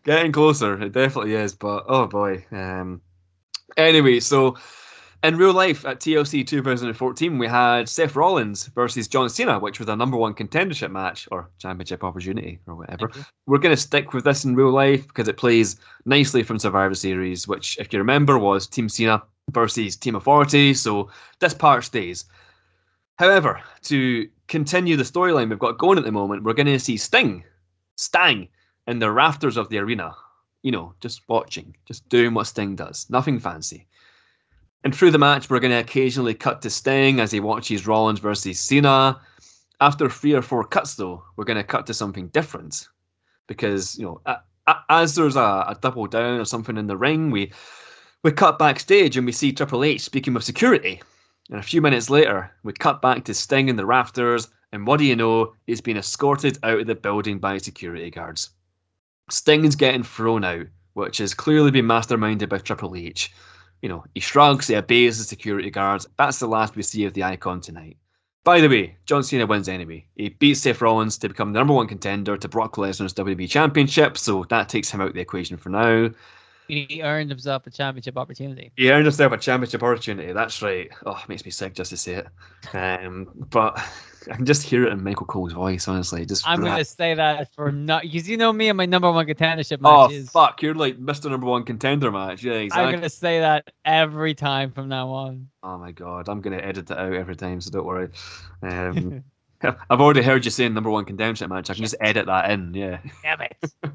Getting closer, it definitely is. But oh boy. Um. Anyway, so in real life at TLC 2014, we had Seth Rollins versus John Cena, which was a number one contendership match or championship opportunity or whatever. We're going to stick with this in real life because it plays nicely from Survivor Series, which, if you remember, was Team Cena versus Team Authority. So this part stays. However, to continue the storyline we've got going at the moment, we're going to see Sting, Stang, in the rafters of the arena. You know, just watching, just doing what Sting does. Nothing fancy. And through the match, we're going to occasionally cut to Sting as he watches Rollins versus Cena. After three or four cuts, though, we're going to cut to something different because you know, as there's a, a double down or something in the ring, we we cut backstage and we see Triple H speaking with security. And a few minutes later, we cut back to Sting in the rafters, and what do you know? He's been escorted out of the building by security guards. Sting's getting thrown out, which has clearly been masterminded by Triple H. You know, he shrugs, he obeys the security guards. That's the last we see of the icon tonight. By the way, John Cena wins anyway. He beats Seth Rollins to become the number one contender to Brock Lesnar's WWE Championship, so that takes him out of the equation for now. He earned himself a championship opportunity. He earned himself a championship opportunity. That's right. Oh, it makes me sick just to say it. Um, but I can just hear it in Michael Cole's voice. Honestly, just I'm gonna say that for not because you know me and my number one contendership Oh matches. fuck! You're like Mr. Number One Contender match. Yeah, exactly. I'm gonna say that every time from now on. Oh my god, I'm gonna edit that out every time, so don't worry. Um, I've already heard you saying number one contendership match. I can just edit that in. Yeah. Damn it.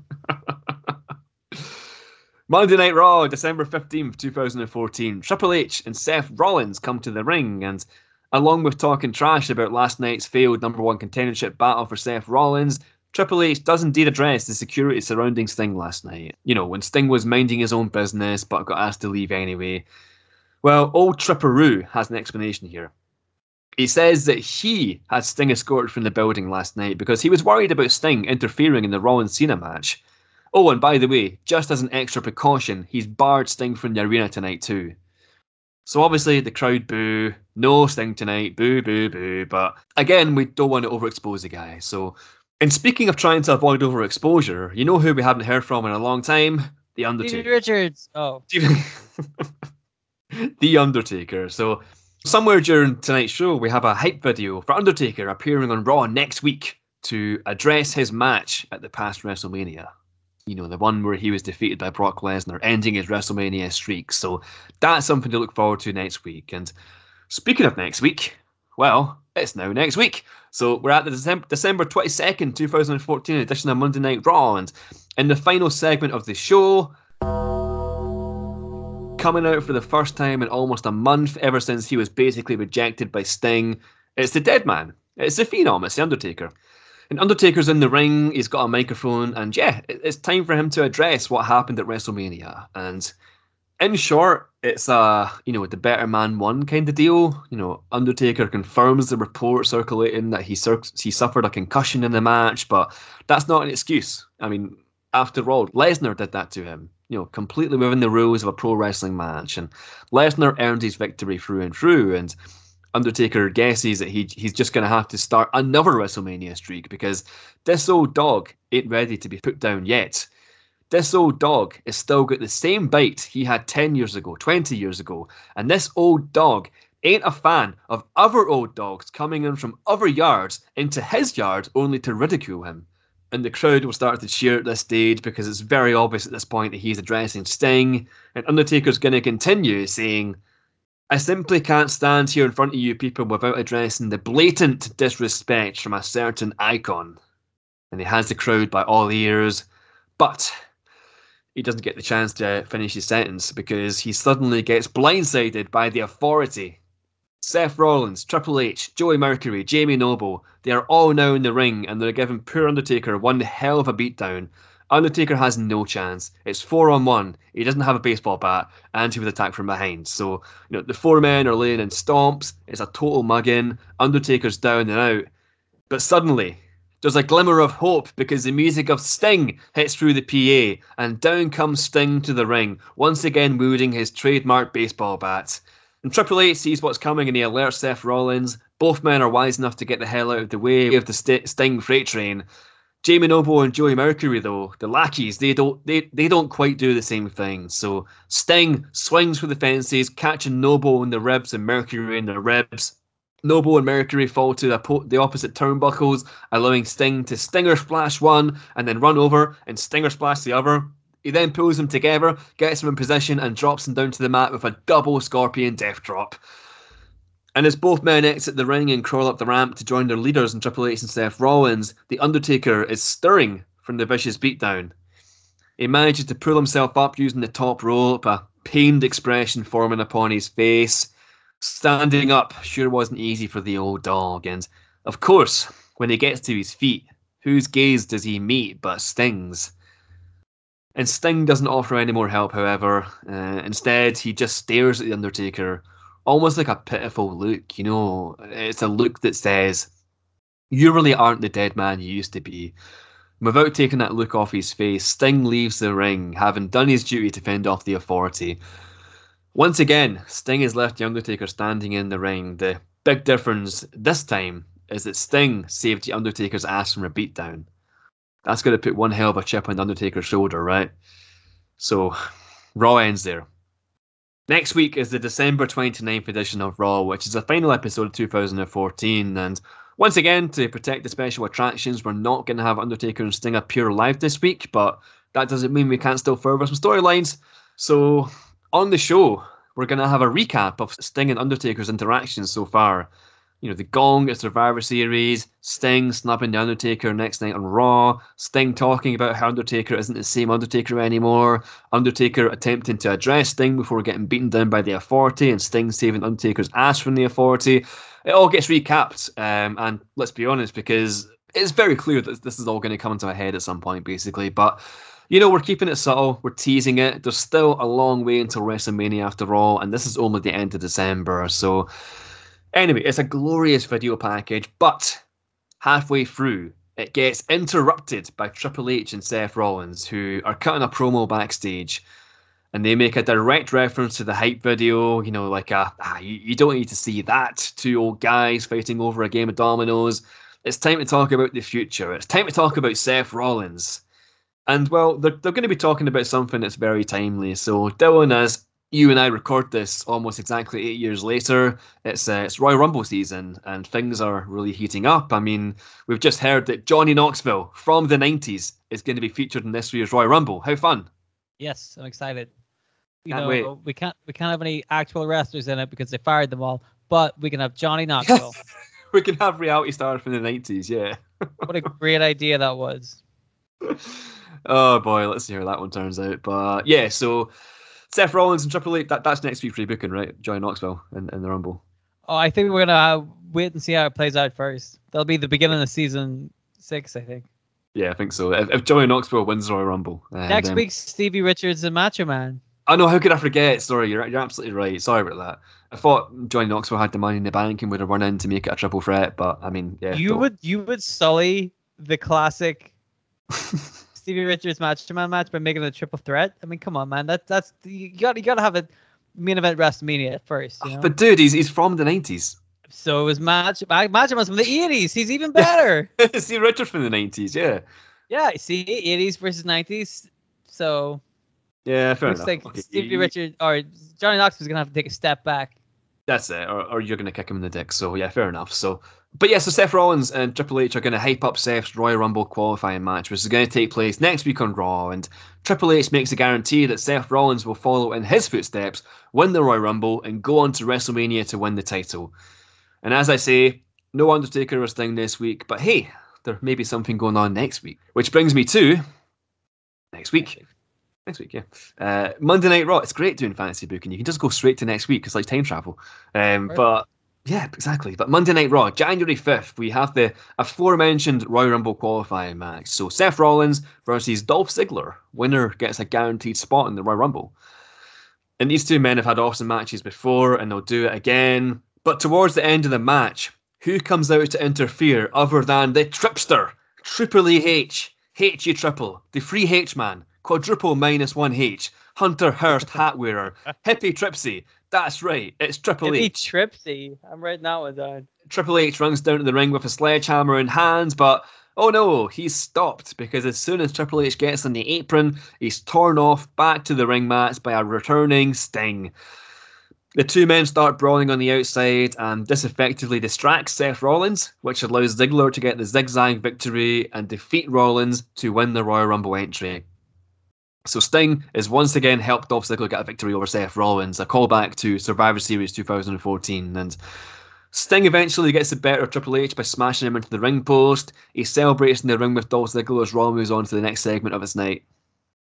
Monday Night Raw, December 15th, 2014. Triple H and Seth Rollins come to the ring, and along with talking trash about last night's failed number one contendership battle for Seth Rollins, Triple H does indeed address the security surrounding Sting last night. You know, when Sting was minding his own business but got asked to leave anyway. Well, old Tripperoo has an explanation here. He says that he had Sting escorted from the building last night because he was worried about Sting interfering in the Rollins Cena match. Oh, and by the way, just as an extra precaution, he's barred Sting from the arena tonight too. So obviously the crowd boo, no Sting tonight, boo, boo, boo. But again, we don't want to overexpose the guy. So, and speaking of trying to avoid overexposure, you know who we haven't heard from in a long time? The Stevie Undertaker. Richards. Oh, the Undertaker. So somewhere during tonight's show, we have a hype video for Undertaker appearing on Raw next week to address his match at the past WrestleMania. You know, the one where he was defeated by Brock Lesnar, ending his WrestleMania streak. So that's something to look forward to next week. And speaking of next week, well, it's now next week. So we're at the December, December 22nd, 2014 edition of Monday Night Raw. And in the final segment of the show, coming out for the first time in almost a month ever since he was basically rejected by Sting. It's the dead man. It's the Phenom. It's the Undertaker. And Undertaker's in the ring. He's got a microphone, and yeah, it's time for him to address what happened at WrestleMania. And in short, it's a you know the better man won kind of deal. You know, Undertaker confirms the report circulating that he cir- he suffered a concussion in the match, but that's not an excuse. I mean, after all, Lesnar did that to him. You know, completely within the rules of a pro wrestling match, and Lesnar earned his victory through and through. And Undertaker guesses that he he's just going to have to start another WrestleMania streak because this old dog ain't ready to be put down yet. This old dog has still got the same bite he had 10 years ago, 20 years ago, and this old dog ain't a fan of other old dogs coming in from other yards into his yard only to ridicule him. And the crowd will start to cheer at this stage because it's very obvious at this point that he's addressing Sting, and Undertaker's going to continue saying, I simply can't stand here in front of you people without addressing the blatant disrespect from a certain icon. And he has the crowd by all ears, but he doesn't get the chance to finish his sentence because he suddenly gets blindsided by the authority. Seth Rollins, Triple H, Joey Mercury, Jamie Noble, they are all now in the ring and they're giving poor Undertaker one hell of a beatdown. Undertaker has no chance. It's four on one. He doesn't have a baseball bat, and he was attacked from behind. So, you know, the four men are laying in stomps. It's a total mugging. Undertaker's down and out. But suddenly, there's a glimmer of hope because the music of Sting hits through the PA, and down comes Sting to the ring, once again wielding his trademark baseball bat. And Triple H sees what's coming and he alerts Seth Rollins. Both men are wise enough to get the hell out of the way of the St- Sting freight train. Jamie Noble and Joey Mercury, though, the lackeys, they don't they, they don't quite do the same thing. So Sting swings for the fences, catching Noble in the ribs and Mercury in the ribs. Noble and Mercury fall to the, the opposite turnbuckles, allowing Sting to Stinger Splash one and then run over and Stinger Splash the other. He then pulls them together, gets them in position, and drops them down to the mat with a double Scorpion Death Drop. And as both men exit the ring and crawl up the ramp to join their leaders in Triple H and Seth Rollins, The Undertaker is stirring from the vicious beatdown. He manages to pull himself up using the top rope, a pained expression forming upon his face. Standing up sure wasn't easy for the old dog, and of course, when he gets to his feet, whose gaze does he meet but Sting's? And Sting doesn't offer any more help, however. Uh, instead, he just stares at The Undertaker, almost like a pitiful look, you know. It's a look that says, You really aren't the dead man you used to be. Without taking that look off his face, Sting leaves the ring, having done his duty to fend off the authority. Once again, Sting has left The Undertaker standing in the ring. The big difference this time is that Sting saved The Undertaker's ass from a beatdown. That's going to put one hell of a chip on The Undertaker's shoulder, right? So, Raw ends there. Next week is the December 29th edition of Raw, which is the final episode of 2014. And Once again, to protect the special attractions, we're not going to have Undertaker and Sting appear live this week, but that doesn't mean we can't still further some storylines. So, on the show, we're going to have a recap of Sting and Undertaker's interactions so far. You know, the Gong at Survivor Series, Sting snapping the Undertaker next night on Raw, Sting talking about how Undertaker isn't the same Undertaker anymore, Undertaker attempting to address Sting before getting beaten down by the Authority, and Sting saving Undertaker's ass from the Authority it all gets recapped. Um, and let's be honest, because it's very clear that this is all going to come into a head at some point, basically. But you know, we're keeping it subtle, we're teasing it. There's still a long way until WrestleMania after all, and this is only the end of December. So, anyway, it's a glorious video package, but halfway through, it gets interrupted by Triple H and Seth Rollins, who are cutting a promo backstage and they make a direct reference to the hype video. You know, like a ah, you, you don't need to see that. Two old guys fighting over a game of dominoes. It's time to talk about the future. It's time to talk about Seth Rollins. And well, they're, they're going to be talking about something that's very timely. So, Dylan, as you and I record this almost exactly eight years later, it's uh, it's Royal Rumble season, and things are really heating up. I mean, we've just heard that Johnny Knoxville from the '90s is going to be featured in this year's Royal Rumble. How fun! Yes, I'm excited you Can't know, wait. we can't we can't have any actual wrestlers in it because they fired them all. But we can have Johnny Knoxville. we can have reality stars from the '90s. Yeah. what a great idea that was. oh boy, let's see how that one turns out. But yeah, so Seth Rollins and Triple H. That, that's next week's booking, right? Johnny Knoxville in, in the Rumble. Oh, I think we're gonna uh, wait and see how it plays out first. That'll be the beginning of season six, I think. Yeah, I think so. If, if Johnny Knoxville wins the Royal Rumble, and, Next um, week, Stevie Richards and Macho Man. I know. How could I forget? Sorry, you're you're absolutely right. Sorry about that. I thought Johnny Knoxville had the money in the bank and would have run in to make it a triple threat, but I mean, yeah. you don't- would you would sully the classic Stevie Richards Macho Man match by making it a triple threat. I mean, come on, man. That that's you got you got to have a main event WrestleMania first. You ah, know? But dude, he's he's from the nineties. so it was Macho Macho Man's from the eighties. He's even better. See Richard from the nineties. Yeah. yeah, see, eighties versus nineties. So Yeah, fair looks enough. like Okay, Stevie Richards or Johnny Knoxville's gonna have to take a step back. That's it, or, or you're to kick him in the dick. So yeah, fair enough. So, but yeah, so Seth Rollins and Triple H are going to hype up Seth's Royal Rumble qualifying match, which is going to take place next week on Raw. And Triple H makes a guarantee that Seth Rollins will follow in his footsteps, win the Royal Rumble, and go on to WrestleMania to win the title. And as I say, no Undertaker or Sting this week, but hey, there may be something going on next week, which brings me to next week. Next week, yeah. Uh, Monday Night Raw. It's great doing fantasy booking. You can just go straight to next week. Because it's like time travel. Um, Right. but yeah, exactly. But Monday Night Raw, January fifth, we have the aforementioned Royal Rumble qualifying match. So Seth Rollins versus Dolph Ziggler. Winner gets a guaranteed spot in the Royal Rumble. And these two men have had awesome matches before, and they'll do it again. But towards the end of the match, who comes out to interfere other than the Tripster, Triple E H, H you triple, the free H man, quadruple minus one H, Hunter Hearst hat wearer, hippie Tripsy. That's right, it's Triple H. Tripsy. I'm writing that one down. Triple H runs down to the ring with a sledgehammer in hand, but oh no, he's stopped because as soon as Triple H gets on the apron, he's torn off back to the ring mats by a returning Sting. The two men start brawling on the outside, and this effectively distracts Seth Rollins, which allows Ziggler to get the zigzag victory and defeat Rollins to win the Royal Rumble entry. So Sting is once again helped Dolph Ziggler get a victory over Seth Rollins, a callback to Survivor Series 2014, and Sting eventually gets the better of Triple H by smashing him into the ring post. He celebrates in the ring with Dolph Ziggler as Raw moves on to the next segment of his night.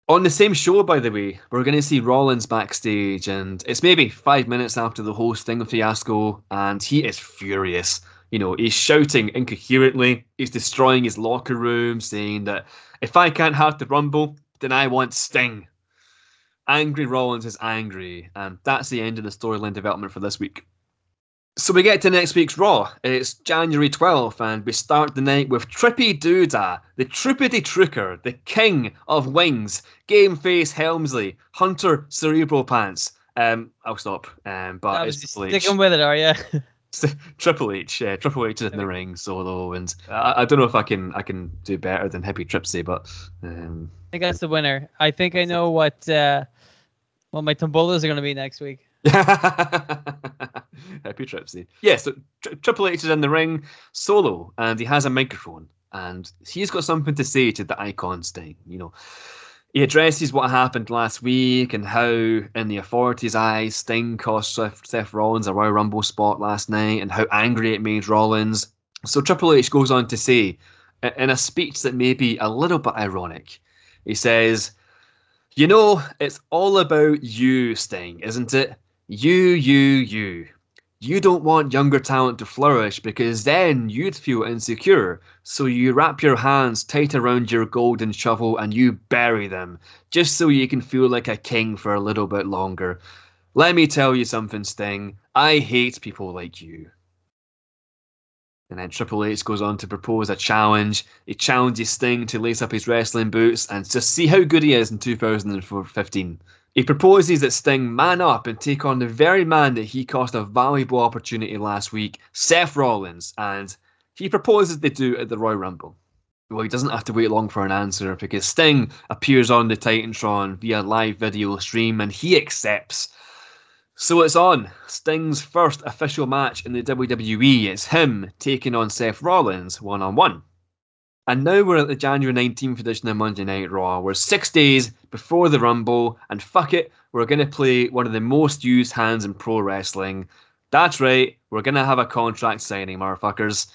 On the same show, by the way, we're going to see Rollins backstage, and it's maybe five minutes after the whole Sting fiasco, and he is furious. You know, he's shouting incoherently. He's destroying his locker room, saying that if I can't have the Rumble, then I want Sting. Angry Rollins is angry, and that's the end of the storyline development for this week. So we get to next week's Raw. It's January 12th, and we start the night with Trippy Doodah, the Trippity Trooker, the king of wings, Game Face Helmsley, Hunter Cerebral Pants. Um, I'll stop. Um, but it's was Triple H. sticking with it, are you? Triple H, yeah, Triple H is in the ring solo, and I, I don't know if I can I can do better than Hippie Tripsy, but um, I think that's the winner. I think I know what uh, what my tombolas are going to be next week. Happy Tripsy. Yeah, so Tri- Triple H is in the ring solo and he has a microphone and he's got something to say to the icon Sting. You know, he addresses what happened last week and how, in the authorities' eyes, Sting cost Seth, Rollins a Royal Rumble spot last night and how angry it made Rollins. So Triple H goes on to say, in a speech that may be a little bit ironic, he says, You know, it's all about you, Sting, isn't it? You, you, you. You don't want younger talent to flourish because then you'd feel insecure. So you wrap your hands tight around your golden shovel and you bury them, just so you can feel like a king for a little bit longer. Let me tell you something, Sting. I hate people like you. And then Triple H goes on to propose a challenge. He challenges Sting to lace up his wrestling boots and just see how good he is in 2015. He proposes that Sting man up and take on the very man that he cost a valuable opportunity last week, Seth Rollins, and he proposes they do at the Royal Rumble. Well, he doesn't have to wait long for an answer because Sting appears on the Titantron via live video stream and he accepts. So it's on. Sting's first official match in the WWE. It's him taking on Seth Rollins one on one. And now we're at the January 19th edition of Monday Night Raw. We're six days before the Rumble, and fuck it, we're going to play one of the most used hands in pro wrestling. That's right, we're going to have a contract signing, motherfuckers.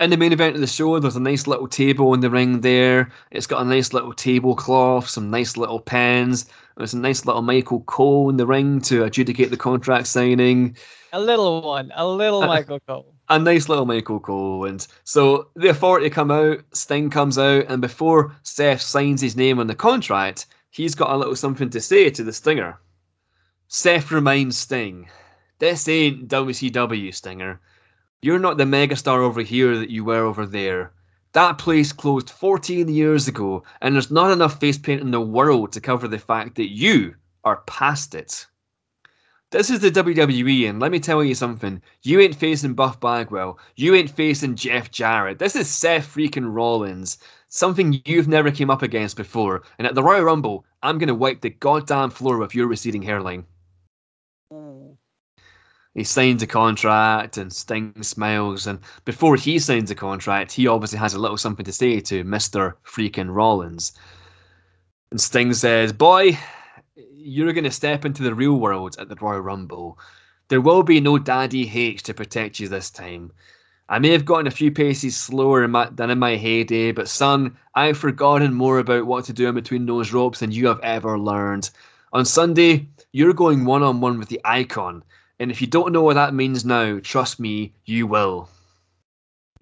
In the main event of the show, there's a nice little table in the ring there. It's got a nice little tablecloth, some nice little pens. There's a nice little Michael Cole in the ring to adjudicate the contract signing A little one, a little Michael Cole. A nice little Michael Cole. And so the authority come out, Sting comes out, and before Seth signs his name on the contract, he's got a little something to say to the Stinger. Seth reminds Sting, this ain't WCW, Stinger. You're not the megastar over here that you were over there. That place closed 14 years ago, and there's not enough face paint in the world to cover the fact that you are past it. This is the WWE, and let me tell you something. You ain't facing Buff Bagwell. You ain't facing Jeff Jarrett. This is Seth freaking Rollins. Something you've never came up against before. And at the Royal Rumble, I'm gonna wipe the goddamn floor with your receding hairline. He signs a contract and Sting smiles. And before he signs a contract, he obviously has a little something to say to Mr. freaking Rollins. And Sting says, Boy, you're going to step into the real world at the Royal Rumble. There will be no Daddy H to protect you this time. I may have gotten a few paces slower in my, than in my heyday, but son, I've forgotten more about what to do in between those ropes than you have ever learned. On Sunday, you're going one on one with the icon, and if you don't know what that means now, trust me, you will.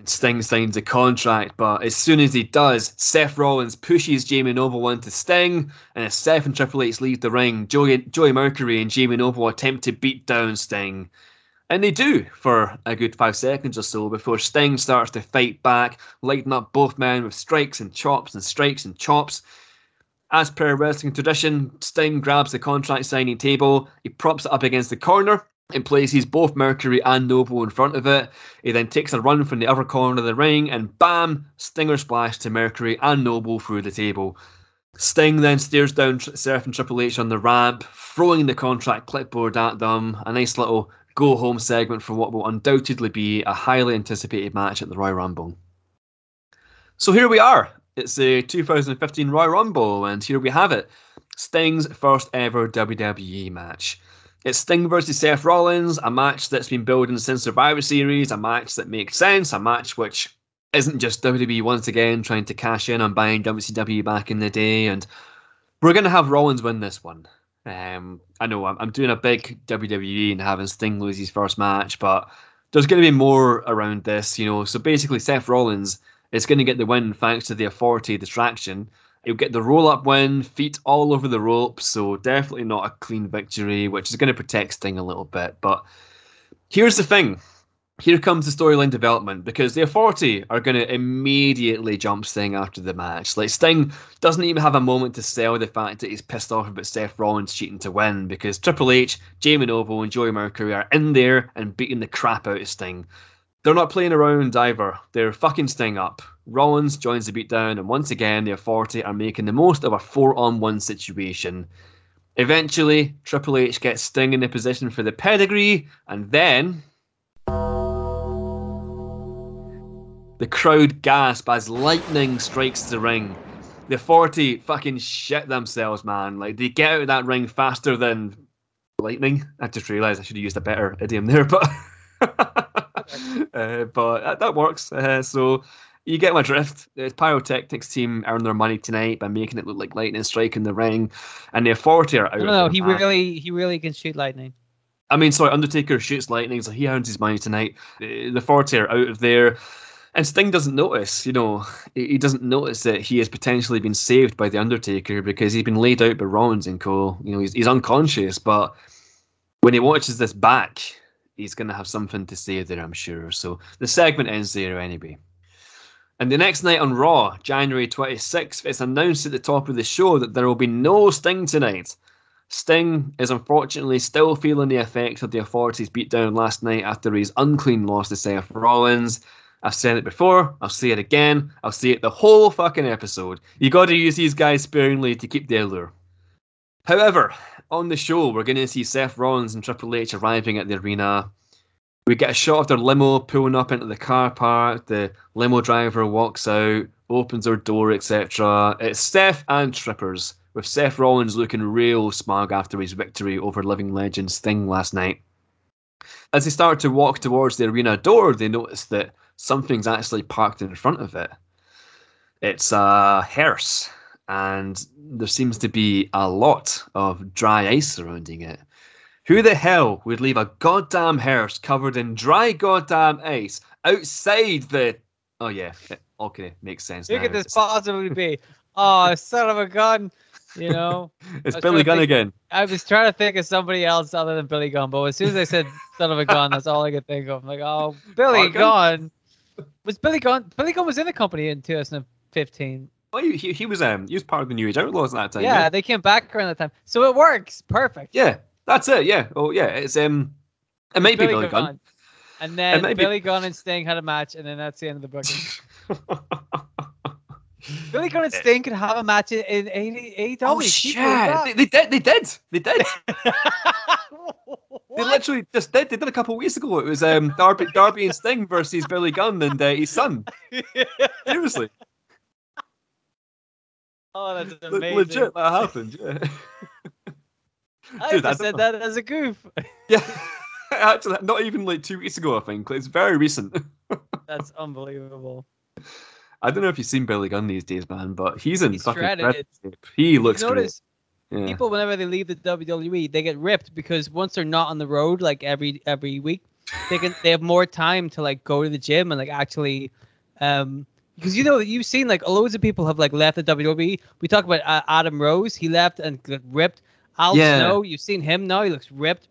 Sting signs a contract, but as soon as he does, Seth Rollins pushes Jamie Noble into Sting, and as Seth and Triple H leave the ring, Joey, Joey Mercury and Jamie Noble attempt to beat down Sting. And they do for a good five seconds or so before Sting starts to fight back, lighting up both men with strikes and chops and strikes and chops. As per wrestling tradition, Sting grabs the contract signing table, he props it up against the corner, and places both Mercury and Noble in front of it. He then takes a run from the other corner of the ring, and bam, Stinger splash to Mercury and Noble through the table. Sting then stares down Seth and Triple H on the ramp, throwing the contract clipboard at them. A nice little go home segment for what will undoubtedly be a highly anticipated match at the Royal Rumble. So here we are. It's the 2015 Royal Rumble, and here we have it Sting's first ever WWE match. It's Sting versus Seth Rollins, a match that's been building since Survivor Series, a match that makes sense, a match which isn't just WWE once again trying to cash in on buying WCW back in the day, and we're going to have Rollins win this one. Um, I know I'm, I'm doing a big WWE and having Sting lose his first match, but there's going to be more around this, you know. So basically, Seth Rollins is going to get the win thanks to the authority distraction. He'll get the roll up win, feet all over the ropes, so definitely not a clean victory, which is going to protect Sting a little bit. But here's the thing here comes the storyline development because the authority are going to immediately jump Sting after the match. Like Sting doesn't even have a moment to sell the fact that he's pissed off about Seth Rollins cheating to win because Triple H, Jamie Noble, and Joey Mercury are in there and beating the crap out of Sting. They're not playing around either. They're fucking Sting up. Rollins joins the beatdown, and once again, the authority are making the most of a four on one situation. Eventually, Triple H gets Sting in the position for the pedigree, and then the crowd gasp as lightning strikes the ring. The 40 fucking shit themselves, man. Like, they get out of that ring faster than lightning. I just realised I should have used a better idiom there, but uh, but that, works. Uh, so you get my drift. The pyrotechnics team earn their money tonight by making it look like lightning striking the ring, and the authority are out. No, no, he really, he really can shoot lightning. I mean, sorry, Undertaker shoots lightning, so he earns his money tonight. Uh, The 40 are out of there. And Sting doesn't notice, you know, he he doesn't notice that he has potentially been saved by The Undertaker because he's been laid out by Rollins and Co. You know, he's, he's unconscious, but when he watches this back, he's going to have something to say there, I'm sure. So the segment ends there anyway. And the next night on Raw, January 26th, it's announced at the top of the show that there will be no Sting tonight. Sting is unfortunately still feeling the effects of the authorities' beatdown last night after his unclean loss to Seth Rollins. I've said it before, I'll say it again, I'll say it the whole fucking episode. You gotta use these guys sparingly to keep the allure. However, on the show, we're gonna see Seth Rollins and Triple H arriving at the arena. We get a shot of their limo pulling up into the car park. The limo driver walks out, opens their door, etc. It's Seth and Trippers, with Seth Rollins looking real smug after his victory over living legend Sting last night. As they start to walk towards the arena door, they notice that something's actually parked in front of it. It's uh, a hearse, and there seems to be a lot of dry ice surrounding it. Who the hell would leave a goddamn hearse covered in dry goddamn ice outside the? Oh yeah, okay, makes sense. Who could this possibly be? Oh, son of a gun! You know, It's Billy Gunn think- again. I was trying to think of somebody else other than Billy Gunn, but as soon as I said son of a gun, that's all I could think of. I'm like, oh, Billy Gunn. Was Billy Gunn? Billy Gunn was in the company in 2015. Oh, he, he, he was um he was part of the New Age Outlaws at that time. yeah, Yeah, they came back around that time, so it works. Perfect. yeah, that's it. Yeah, oh yeah, it's um, it might be Billy Gunn. And then might be- Billy Gunn and Sting had a match, and then that's the end of the booking. Billy Gunn and Sting could have a match in, in AEW. oh shit! They, they did. They did. They did. They literally just did. They did a couple of weeks ago. It was um Darby, Darby and Sting versus Billy Gunn and uh, his son. Seriously, oh, that's amazing. legit, that happened. Yeah. I Dude, I said know. that as a goof. Yeah. Actually, not even like two weeks ago. I think it's very recent. That's unbelievable. I don't know if you've seen Billy Gunn these days, man, but he's in He's fucking shape. He looks you great. notice Yeah. people whenever they leave the WWE, they get ripped because once they're not on the road like every every week, they can they have more time to like go to the gym and like actually, um, because you know you've seen like loads of people have like left the WWE. We talk about uh, Adam Rose, he left and got ripped. Al Yeah. Snow, you've seen him now, he looks ripped.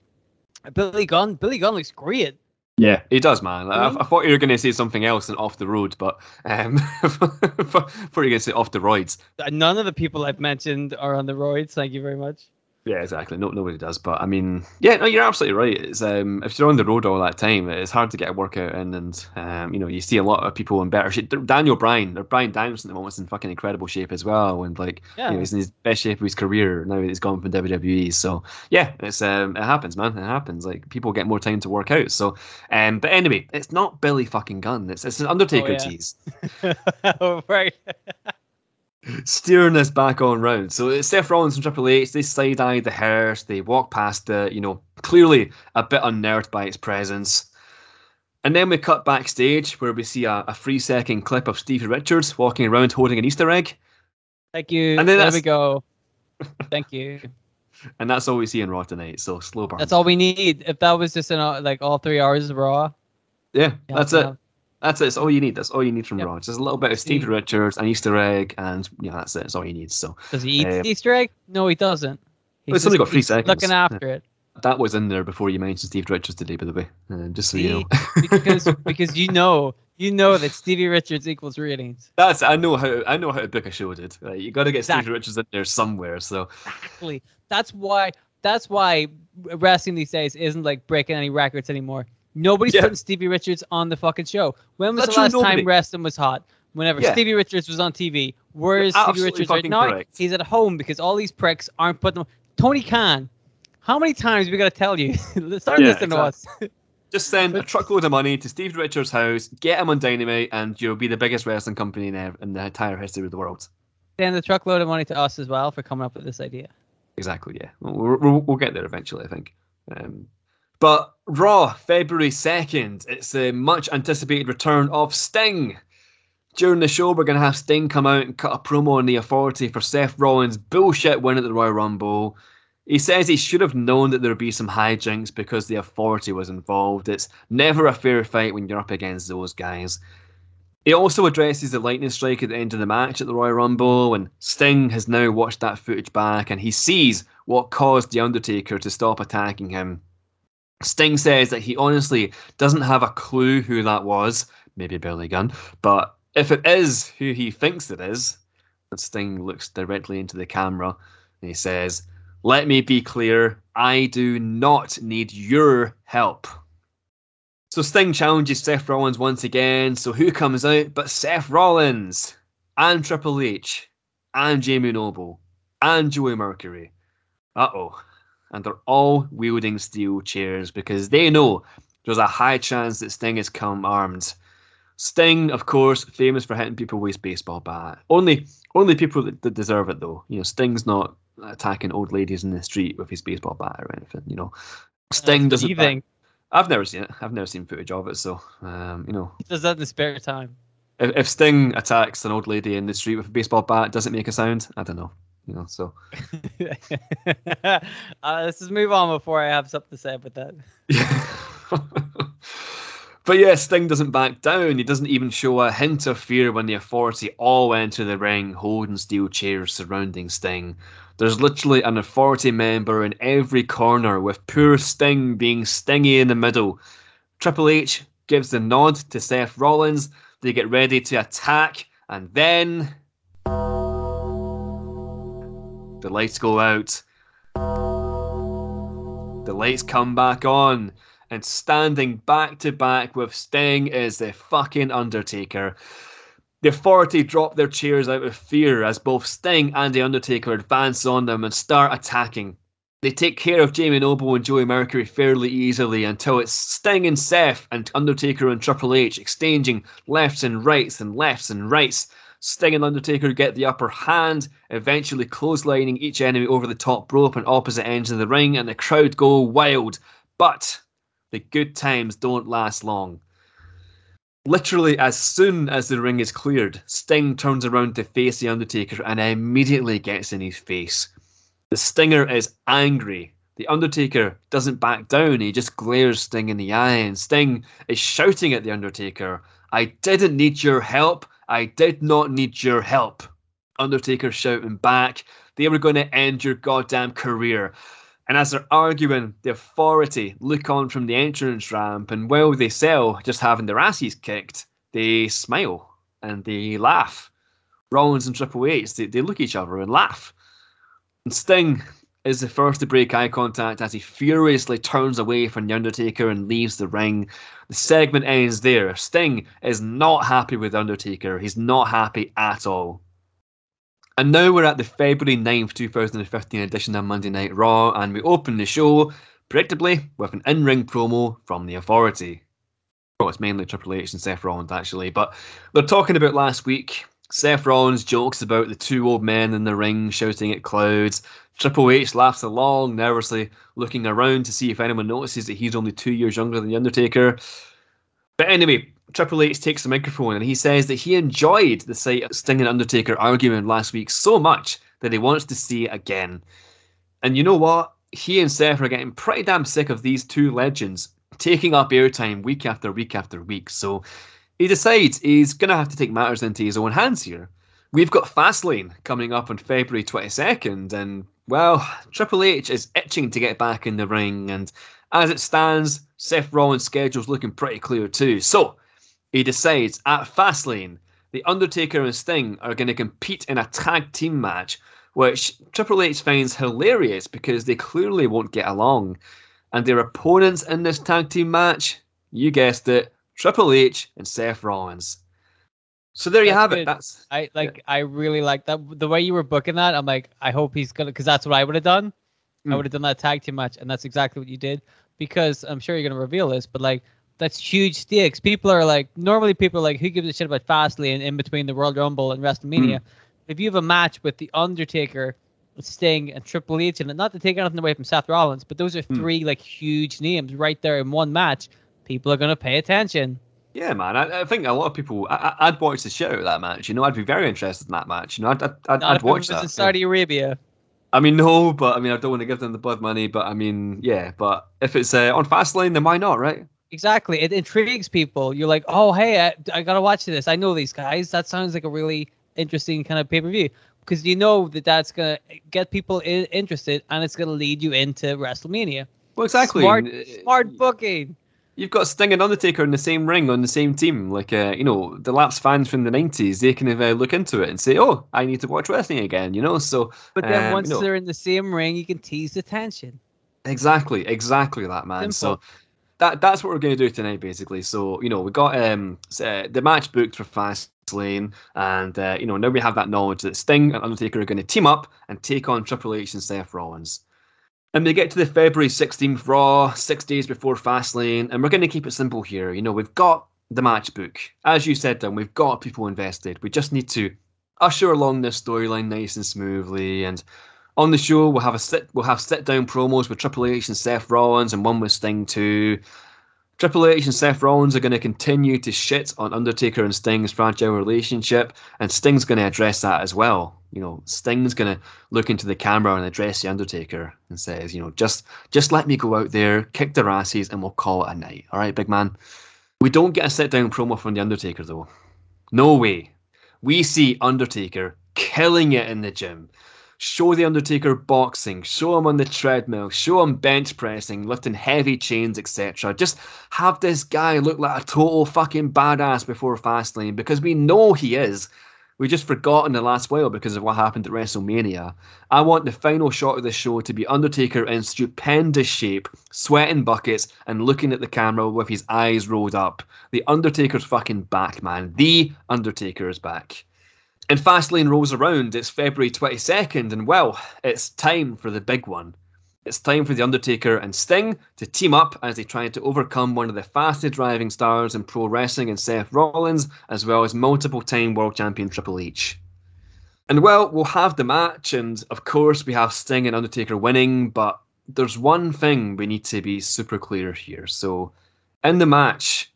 Billy Gunn, Billy Gunn looks great. Yeah, he does, man. I. I thought you were going to say something else than off the road, but um, I thought you were going to say off the roids. None of the people I've mentioned are on the roids. Thank you very much. Yeah, exactly. No, nobody does. But I mean, yeah, no, you're absolutely right. It's um, if you're on the road all that time, it's hard to get a workout in, and um, you know, you see a lot of people in better shape. Daniel Bryan, or Bryan Danielson at the moment's in fucking incredible shape as well, and like, Yeah. you know, he's in his best shape of his career now. that He's gone from WWE, so yeah, it's um, it happens, man. It happens. Like people get more time to work out. So, um, but anyway, it's not Billy fucking Gunn. It's it's an Undertaker yeah. tease. oh, right. steering this back on round. So it's Seth Rollins and Triple H, they side eye the hearse, they walk past it, you know, clearly a bit unnerved by its presence. And then we cut backstage where we see a, a three second clip of Stevie Richards walking around holding an Easter egg. Thank you. And then there we go. Thank you. And that's all we see in Raw tonight. So slow burn. That's all we need. If that was just in uh, like all three hours of Raw, yeah, yeah, that's it. That's it. That's all you need. That's all you need from Yep. Raw. Just a little bit of Stevie Steve- Richards, an Easter egg, and yeah, that's it. That's all you need. So Does he eat Uh, the Easter egg? No, he doesn't. Well, it's only got three seconds. Looking after it that was in there before you mentioned Steve Richards today, by the way. Uh, just so you know. Because because you know you know that Stevie Richards equals ratings. That's I know how I know how to book a show, dude. Like, you got to get Exactly. Steve Richards in there somewhere. So Exactly. That's why. That's why wrestling these days isn't like breaking any records anymore. Nobody's Yeah. putting Stevie Richards on the fucking show. When was That's the last nobody. time wrestling was hot? Whenever Yeah. Stevie Richards was on TV. where is You're Stevie Richards right now? correct. He's at home because all these pricks aren't putting him. Tony Khan, how many times we got to tell you? Start Yeah, listening to us. Just send a truckload of money to Steve Richards' house, get him on Dynamite, and you'll be the biggest wrestling company in, ev- in the entire history of the world. Send a truckload of money to us as well for coming up with this idea. Exactly, yeah. We'll, we'll, we'll get there eventually, I think. Um, but Raw, February 2nd, it's the much anticipated return of Sting. During the show, we're going to have Sting come out and cut a promo on the authority for Seth Rollins' bullshit win at the Royal Rumble. He says he should have known that there would be some hijinks because the authority was involved. It's never a fair fight when you're up against those guys. He also addresses the lightning strike at the end of the match at the Royal Rumble, and Sting has now watched that footage back and he sees what caused The Undertaker to stop attacking him. Sting says that he honestly doesn't have a clue who that was, maybe Billy Gunn, but if it is who he thinks it is, and Sting looks directly into the camera and he says, Let me be clear, I do not need your help. So Sting challenges Seth Rollins once again. So who comes out but Seth Rollins and Triple H and Jamie Noble and Joey Mercury? Uh oh. And they're all wielding steel chairs because they know there's a high chance that Sting has come armed. Sting, of course, famous for hitting people with his baseball bat. Only, only people that, that deserve it though. You know, Sting's not attacking old ladies in the street with his baseball bat or anything. You know, Sting doesn't. think? I've never seen it. I've never seen footage of it. So, um, you know, He does that in the spare time. if, if Sting attacks an old lady in the street with a baseball bat, does it make a sound? I don't know. You know, so uh, let's just move on before I have something to say about that. yeah. but yeah, Sting doesn't back down. He doesn't even show a hint of fear when the authority all enter the ring, holding steel chairs surrounding Sting. There's literally an authority member in every corner, with poor Sting being stingy in the middle. Triple H gives the nod to Seth Rollins. They get ready to attack, and then the lights go out. The lights come back on, and standing back to back with Sting is the fucking Undertaker. The authority drop their chairs out of fear as both Sting and The Undertaker advance on them and start attacking. They take care of Jamie Noble and Joey Mercury fairly easily until it's Sting and Seth and Undertaker and Triple H exchanging lefts and rights and lefts and rights. Sting and Undertaker get the upper hand, eventually clotheslining each enemy over the top rope and opposite ends of the ring, and the crowd go wild. But the good times don't last long. Literally, as soon as the ring is cleared, Sting turns around to face The Undertaker and immediately gets in his face. The Stinger is angry. The Undertaker doesn't back down, he just glares Sting in the eye, and Sting is shouting at The Undertaker, I didn't need your help. I did not need your help. Undertaker shouting back, they were going to end your goddamn career. And as they're arguing, the authority look on from the entrance ramp, and while they sell just having their asses kicked, they smile and they laugh. Rollins and Triple H, they, they look at each other and laugh. And Sting is the first to break eye contact as he furiously turns away from The Undertaker and leaves the ring. The segment ends there. Sting is not happy with Undertaker. He's not happy at all. And now we're at the February 9th, 2015 edition of Monday Night Raw, and we open the show, predictably, with an in ring promo from The Authority. Well, it's mainly Triple H and Seth Rollins, actually, but they're talking about last week. Seth Rollins jokes about the two old men in the ring shouting at clouds. Triple H laughs along, nervously looking around to see if anyone notices that he's only two years younger than The Undertaker. But anyway, Triple H takes the microphone and he says that he enjoyed the sight of Sting and Undertaker arguing last week so much that he wants to see it again. And you know what? He and Seth are getting pretty damn sick of these two legends taking up airtime week after week after week. So he decides he's going to have to take matters into his own hands here. We've got Fastlane coming up on February 22nd, and well, Triple H is itching to get back in the ring, and as it stands, Seth Rollins' schedule's looking pretty clear too. So he decides at Fastlane, The Undertaker and Sting are going to compete in a tag team match, which Triple H finds hilarious because they clearly won't get along. And their opponents in this tag team match, you guessed it, Triple H and Seth Rollins. So there you That's have it. That's I like. I really like that. The way you were booking that, I'm like, I hope he's gonna, because that's what I would have done. I mm. would have done that tag team match, and that's exactly what you did. Because I'm sure you're gonna reveal this, but like that's huge stakes. People are like normally people are like who gives a shit about Fastlane in between the World Rumble and WrestleMania. Mm. If you have a match with the Undertaker, Sting, and Triple H, and not to take anything away from Seth Rollins, but those are mm. three like huge names right there in one match. People are gonna pay attention. Yeah, man. I, I think a lot of people. I, I'd watch the shit out of that match. You know, I'd be very interested in that match. You know, I'd I'd, I'd, Not I'd if it watch that. in Saudi Arabia. I mean, no, but I mean, I don't want to give them the blood money. But I mean, yeah. But if it's uh, on Fastlane, then why not, right? Exactly. It intrigues people. You're like, oh, hey, I, I gotta watch this. I know these guys. That sounds like a really interesting kind of pay per view because you know that that's gonna get people I- interested and it's gonna lead you into WrestleMania. Well, exactly. Smart, Uh, smart booking. You've got Sting and Undertaker in the same ring on the same team. Like, uh, you know, the lapsed fans from the '90s, they can uh, look into it and say, "Oh, I need to watch wrestling again." You know, so But then um, once you know, they're in the same ring, you can tease the tension. Exactly, exactly that man. So that that's what we're going to do tonight, basically. So you know, we got um uh, the match booked for Fastlane, and uh, you know now we have that knowledge that Sting and Undertaker are going to team up and take on Triple H and Seth Rollins. And we get to the February 16th Raw, six days before Fastlane, and we're going to keep it simple here. You know, we've got the match book. As you said, Dan, we've got people invested. We just need to usher along this storyline nice and smoothly. And on the show, we'll have a sit we'll have sit down promos with Triple H and Seth Rollins, and one with Sting too. Triple H and Seth Rollins are going to continue to shit on Undertaker and Sting's fragile relationship, and Sting's going to address that as well. You know, Sting's going to look into the camera and address the Undertaker and says, you know, just just let me go out there, kick their asses, and we'll call it a night. All right, big man. We don't get a sit down promo from the Undertaker though. No way. We see Undertaker killing it in the gym. Show the Undertaker boxing, show him on the treadmill, show him bench pressing, lifting heavy chains, etc. Just have this guy look like a total fucking badass before Fastlane because we know he is. We just forgot in the last while because of what happened at WrestleMania. I want the final shot of the show to be Undertaker in stupendous shape, sweating buckets, and looking at the camera with his eyes rolled up. The Undertaker's fucking back, man. The Undertaker is back. And Fastlane rolls around. It's February 22nd, and well, it's time for the big one. It's time for The Undertaker and Sting to team up as they try to overcome one of the fastest driving stars in pro wrestling and Seth Rollins, as well as multiple time world champion Triple H. And well, we'll have the match, and of course, we have Sting and Undertaker winning, but there's one thing we need to be super clear here. So, in the match,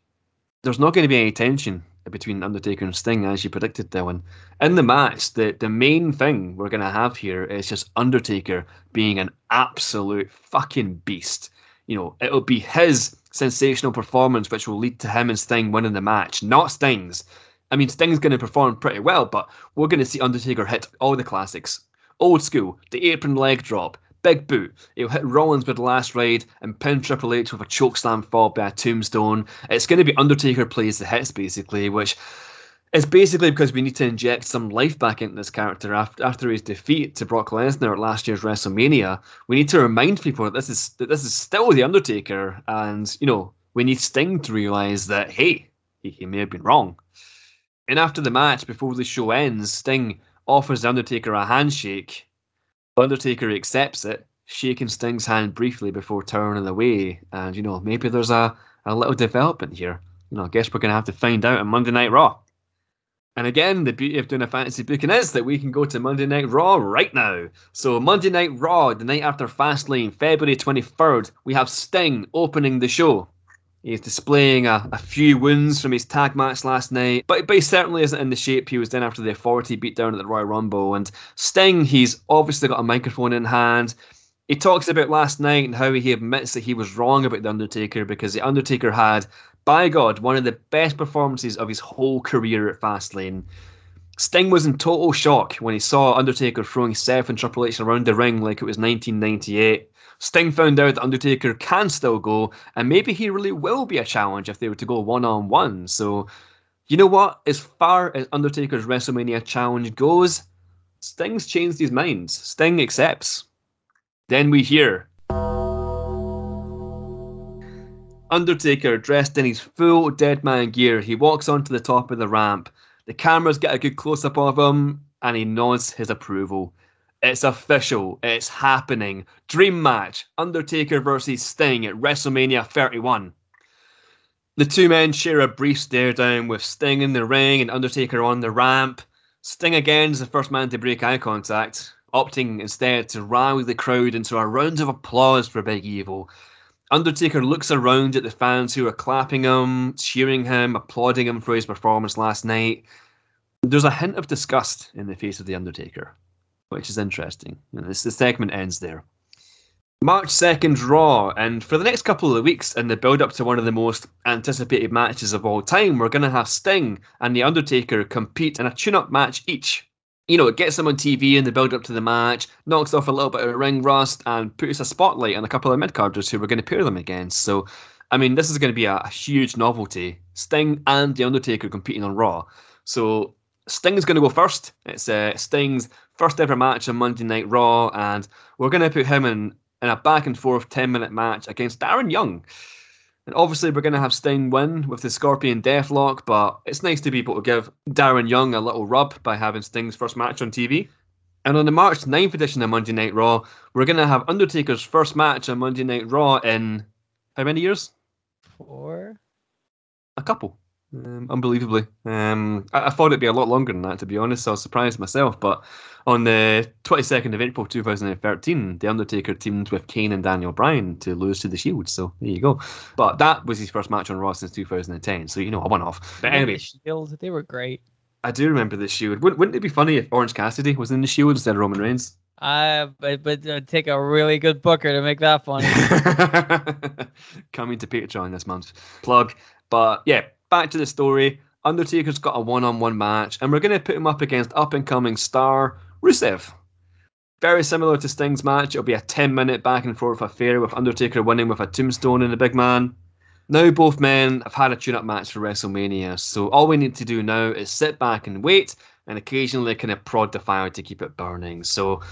there's not going to be any tension between Undertaker and Sting, as you predicted, Dylan. In the match, the, the main thing we're going to have here is just Undertaker being an absolute fucking beast. You know, it'll be his sensational performance which will lead to him and Sting winning the match, not Sting's. I mean, Sting's going to perform pretty well, but we're going to see Undertaker hit all the classics. Old school, the apron leg drop, big boot. He'll hit Rollins with the last ride and pin Triple H with a chokeslam followed by a tombstone. It's going to be Undertaker plays the hits, basically, which is basically because we need to inject some life back into this character after, after his defeat to Brock Lesnar at last year's WrestleMania. We need to remind people that this is that this is still the Undertaker, and you know we need Sting to realize that hey, he, he may have been wrong. And after the match, before the show ends, Sting offers the Undertaker a handshake. Undertaker accepts it, shaking Sting's hand briefly before turning away. And you know maybe there's a, a little development here. You know, I guess we're gonna have to find out on Monday Night Raw. And again, the beauty of doing a fantasy booking is that we can go to Monday Night Raw right now. So, Monday Night Raw, the night after Fastlane, February 23rd, we have Sting opening the show. He's displaying a, a few wounds from his tag match last night, but, but he certainly isn't in the shape he was in after the authority beatdown at the Royal Rumble. And Sting, he's obviously got a microphone in hand. He talks about last night and how he admits that he was wrong about The Undertaker because The Undertaker had by God, one of the best performances of his whole career at Fastlane. Sting was in total shock when he saw Undertaker throwing Seth and Triple H around the ring like it was 1998. Sting found out that Undertaker can still go, and maybe he really will be a challenge if they were to go one on one. So, you know what? As far as Undertaker's WrestleMania challenge goes, Sting's changed his mind. Sting accepts. Then we hear Undertaker, dressed in his full dead man gear, he walks onto the top of the ramp. The cameras get a good close up of him, and he nods his approval. It's official. It's happening. Dream match Undertaker versus Sting at WrestleMania 31. The two men share a brief stare down with Sting in the ring and Undertaker on the ramp. Sting again is the first man to break eye contact, opting instead to rally the crowd into a round of applause for Big Evil. Undertaker looks around at the fans who are clapping him, cheering him, applauding him for his performance last night. There's a hint of disgust in the face of the Undertaker, which is interesting. You know, this, the segment ends there. March 2nd, Raw, and for the next couple of weeks, in the build up to one of the most anticipated matches of all time, we're going to have Sting and The Undertaker compete in a tune up match each you know, it gets them on TV in the build up to the match, knocks off a little bit of ring rust, and puts a spotlight on a couple of mid carders who we're going to pair them against. So, I mean, this is going to be a, a, huge novelty. Sting and The Undertaker competing on Raw. So, Sting is going to go first. It's uh, Sting's first ever match on Monday Night Raw, and we're going to put him in, in a back and forth 10 minute match against Darren Young. And obviously, we're going to have Sting win with the Scorpion Deathlock, but it's nice to be able to give Darren Young a little rub by having Sting's first match on TV. And on the March 9th edition of Monday Night Raw, we're going to have Undertaker's first match on Monday Night Raw in how many years? Four. A couple. Um, unbelievably. Um, I, I, thought it'd be a lot longer than that, to be honest. So I was surprised myself. But on the 22nd of April 2013, The Undertaker teamed with Kane and Daniel Bryan to lose to The Shield. So there you go. But that was his first match on Raw since 2010. So, you know, I went off. But anyway. The Shield, they were great. I do remember The Shield. Wouldn't, wouldn't it be funny if Orange Cassidy was in The Shield instead of Roman Reigns? Uh, but but uh, take a really good booker to make that funny. Coming to Patreon this month. Plug. But yeah, back to the story. Undertaker's got a one-on-one match, and we're going to put him up against up-and-coming star Rusev. Very similar to Sting's match, it'll be a 10-minute back-and-forth affair with Undertaker winning with a tombstone and the big man. Now both men have had a tune-up match for WrestleMania, so all we need to do now is sit back and wait, and occasionally kind of prod the fire to keep it burning. So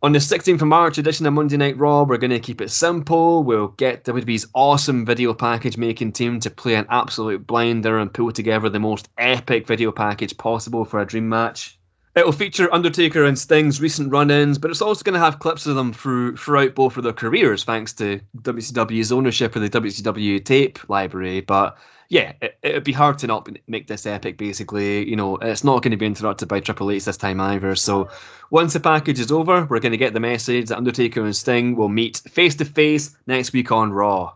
on the 16th of March edition of Monday Night Raw, we're going to keep it simple. We'll get WWE's awesome video package making team to play an absolute blinder and pull together the most epic video package possible for a dream match. It'll feature Undertaker and Sting's recent run-ins, but it's also going to have clips of them through, throughout both of their careers, thanks to WCW's ownership of the WCW tape library. But yeah, it, it'd be hard to not make this epic. Basically, you know, it's not going to be interrupted by Triple H this time either. So, once the package is over, we're going to get the message that Undertaker and Sting will meet face to face next week on Raw.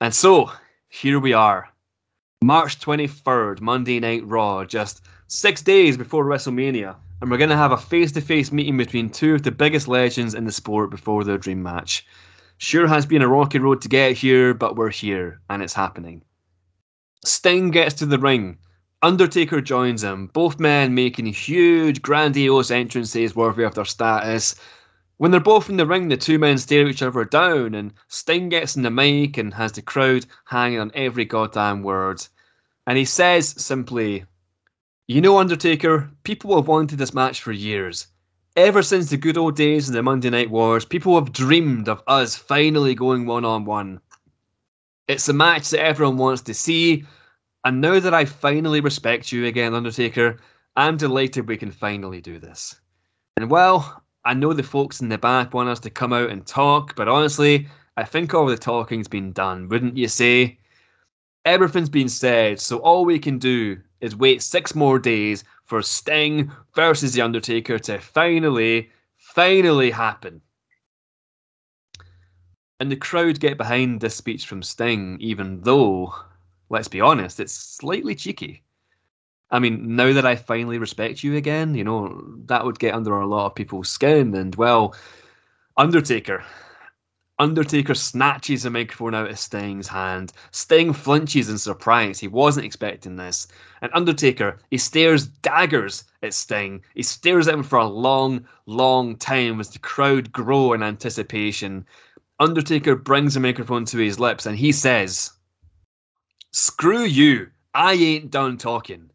And so, here we are, March twenty third, Monday Night Raw, just six days before WrestleMania, and we're going to have a face to face meeting between two of the biggest legends in the sport before their dream match. Sure has been a rocky road to get here, but we're here, and it's happening. Sting gets to the ring. Undertaker joins him, both men making huge, grandiose entrances worthy of their status. When they're both in the ring, the two men stare each other down, and Sting gets in the mic and has the crowd hanging on every goddamn word. And he says simply, You know, Undertaker, people have wanted this match for years. Ever since the good old days of the Monday Night Wars, people have dreamed of us finally going one on one. It's a match that everyone wants to see. And now that I finally respect you again, Undertaker, I'm delighted we can finally do this. And well, I know the folks in the back want us to come out and talk, but honestly, I think all the talking's been done, wouldn't you say? Everything's been said, so all we can do is wait six more days for Sting versus The Undertaker to finally, finally happen. And the crowd get behind this speech from Sting, even though, let's be honest, it's slightly cheeky. I mean, now that I finally respect you again, you know, that would get under a lot of people's skin. And, well, Undertaker. Undertaker snatches the microphone out of Sting's hand. Sting flinches in surprise. He wasn't expecting this. And Undertaker, he stares daggers at Sting. He stares at him for a long, long time as the crowd grow in anticipation. Undertaker brings a microphone to his lips and he says, Screw you. I ain't done talking.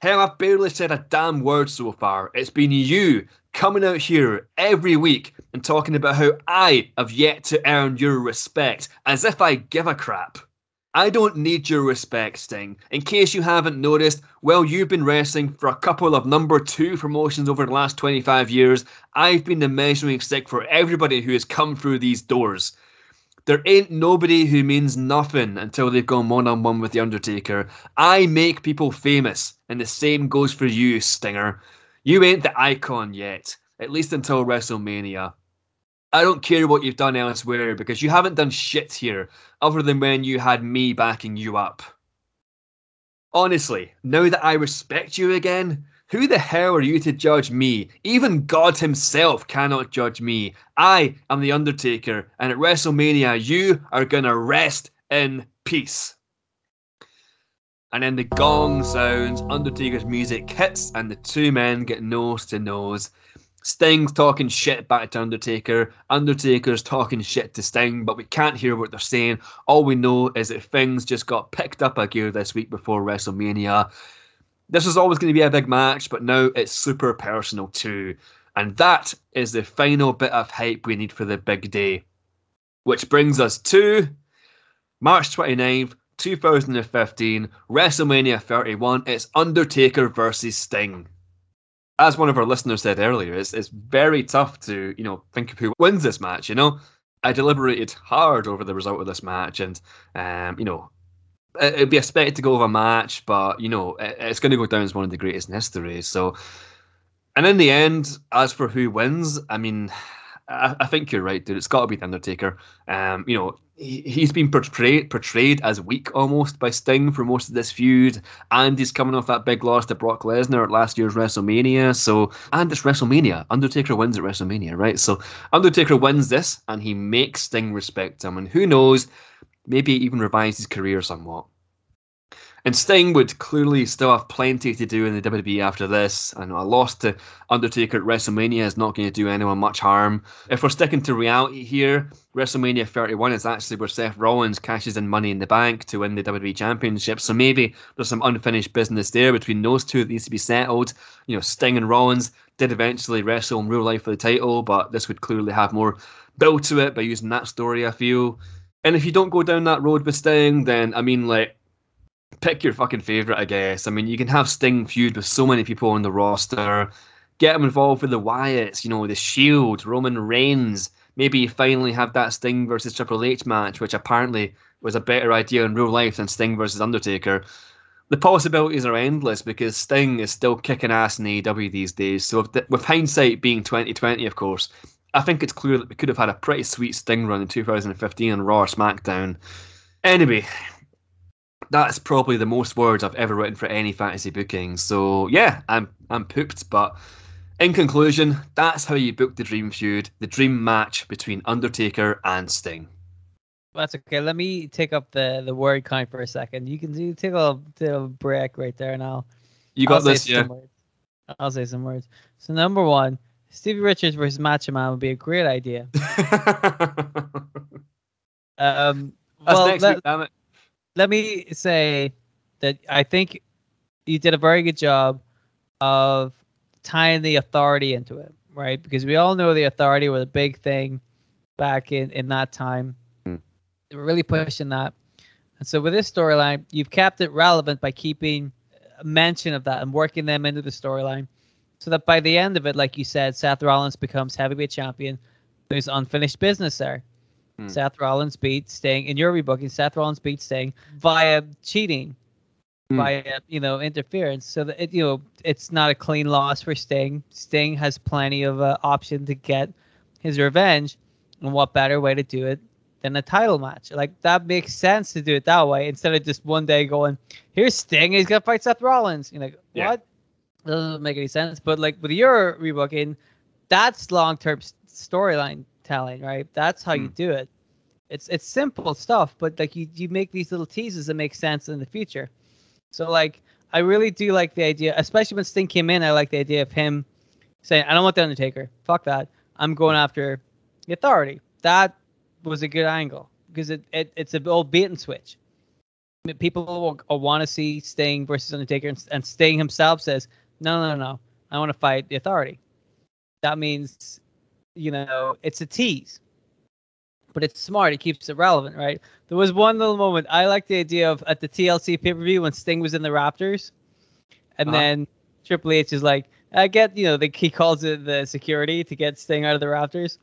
Hell, I've barely said a damn word so far. It's been you coming out here every week and talking about how I have yet to earn your respect, as if I give a crap. I don't need your respect, Sting. In case you haven't noticed, well, you've been wrestling for a couple of number two promotions over the last 25 years. I've been the measuring stick for everybody who has come through these doors. There ain't nobody who means nothing until they've gone one on one with The Undertaker. I make people famous, and the same goes for you, Stinger. You ain't the icon yet, at least until WrestleMania. I don't care what you've done elsewhere because you haven't done shit here other than when you had me backing you up. Honestly, now that I respect you again, who the hell are you to judge me? Even God himself cannot judge me. I am The Undertaker, and at WrestleMania, you are gonna rest in peace. And then the gong sounds, Undertaker's music hits, and the two men get nose to nose. Sting's talking shit back to Undertaker. Undertaker's talking shit to Sting, but we can't hear what they're saying. All we know is that things just got picked up a gear this week before WrestleMania. This was always going to be a big match, but now it's super personal too. And that is the final bit of hype we need for the big day. Which brings us to March 29th, 2015, WrestleMania 31. It's Undertaker versus Sting as one of our listeners said earlier, it's, it's very tough to, you know, think of who wins this match, you know? I deliberated hard over the result of this match, and, um, you know, it, it'd be a spectacle of a match, but, you know, it, it's going to go down as one of the greatest in history. So, and in the end, as for who wins, I mean, I, I think you're right, dude. It's got to be the Undertaker. Um, you know, he, has been portrayed portrayed as weak almost by Sting for most of this feud, and he's coming off that big loss to Brock Lesnar at last year's WrestleMania. So, and it's WrestleMania. Undertaker wins at WrestleMania, right? So, Undertaker wins this, and he makes Sting respect him, and who knows, maybe even revives his career somewhat. And Sting would clearly still have plenty to do in the WWE after this. And a loss to Undertaker at WrestleMania is not going to do anyone much harm. If we're sticking to reality here, WrestleMania 31 is actually where Seth Rollins cashes in money in the bank to win the WWE Championship. So maybe there's some unfinished business there between those two that needs to be settled. You know, Sting and Rollins did eventually wrestle in real life for the title, but this would clearly have more build to it by using that story, I feel. And if you don't go down that road with Sting, then I mean, like, pick your fucking favorite, I guess. I mean, you can have Sting feud with so many people on the roster. Get him involved with the Wyatts, you know, the Shield, Roman Reigns. Maybe finally have that Sting versus Triple H match, which apparently was a better idea in real life than Sting versus Undertaker. The possibilities are endless because Sting is still kicking ass in AEW these days. So, the, with hindsight being 2020, of course, I think it's clear that we could have had a pretty sweet Sting run in 2015 on Raw SmackDown. Anyway, that's probably the most words I've ever written for any fantasy booking. So yeah, I'm I'm pooped, but in conclusion, that's how you book the dream feud, the dream match between Undertaker and Sting. That's okay. Let me take up the the word count for a second. You can do take a, little break right there, and I'll. You got I'll this, yeah. I'll say some words. So number one, Stevie Richards versus Macho Man would be a great idea. um, That's well, next week, damn it let me say that I think you did a very good job of tying the authority into it, right? Because we all know the authority was a big thing back in in that time. Mm. They were really pushing that. And so with this storyline, you've kept it relevant by keeping a mention of that and working them into the storyline. So that by the end of it, like you said, Seth Rollins becomes heavyweight champion. There's unfinished business there. Hmm. Seth Rollins beat Sting in your rebooking. Seth Rollins beat Sting via cheating, hmm. via you know interference. So that it, you know it's not a clean loss for Sting. Sting has plenty of uh, option to get his revenge, and what better way to do it than a title match? Like that makes sense to do it that way instead of just one day going, "Here's Sting, he's gonna fight Seth Rollins." You know yeah. what? Doesn't make any sense. But like with your rebooking, that's long term storyline telling, right? That's how you hmm. do it. It's it's simple stuff, but like you you make these little teases that make sense in the future. So like I really do like the idea, especially when Sting came in. I like the idea of him saying, "I don't want the Undertaker. Fuck that. I'm going after the Authority." That was a good angle because it, it it's a old bait and switch. People will, want to see Sting versus Undertaker, and, and Sting himself says, "No, no, no. I want to fight the Authority." That means you know, it's a tease. but it's smart. It keeps it relevant, right? There was one little moment I like the idea of at the TLC pay per view when Sting was in the Raptors, and Uh-huh. then Triple H is like, I get, you know, the he calls it the security to get Sting out of the Raptors.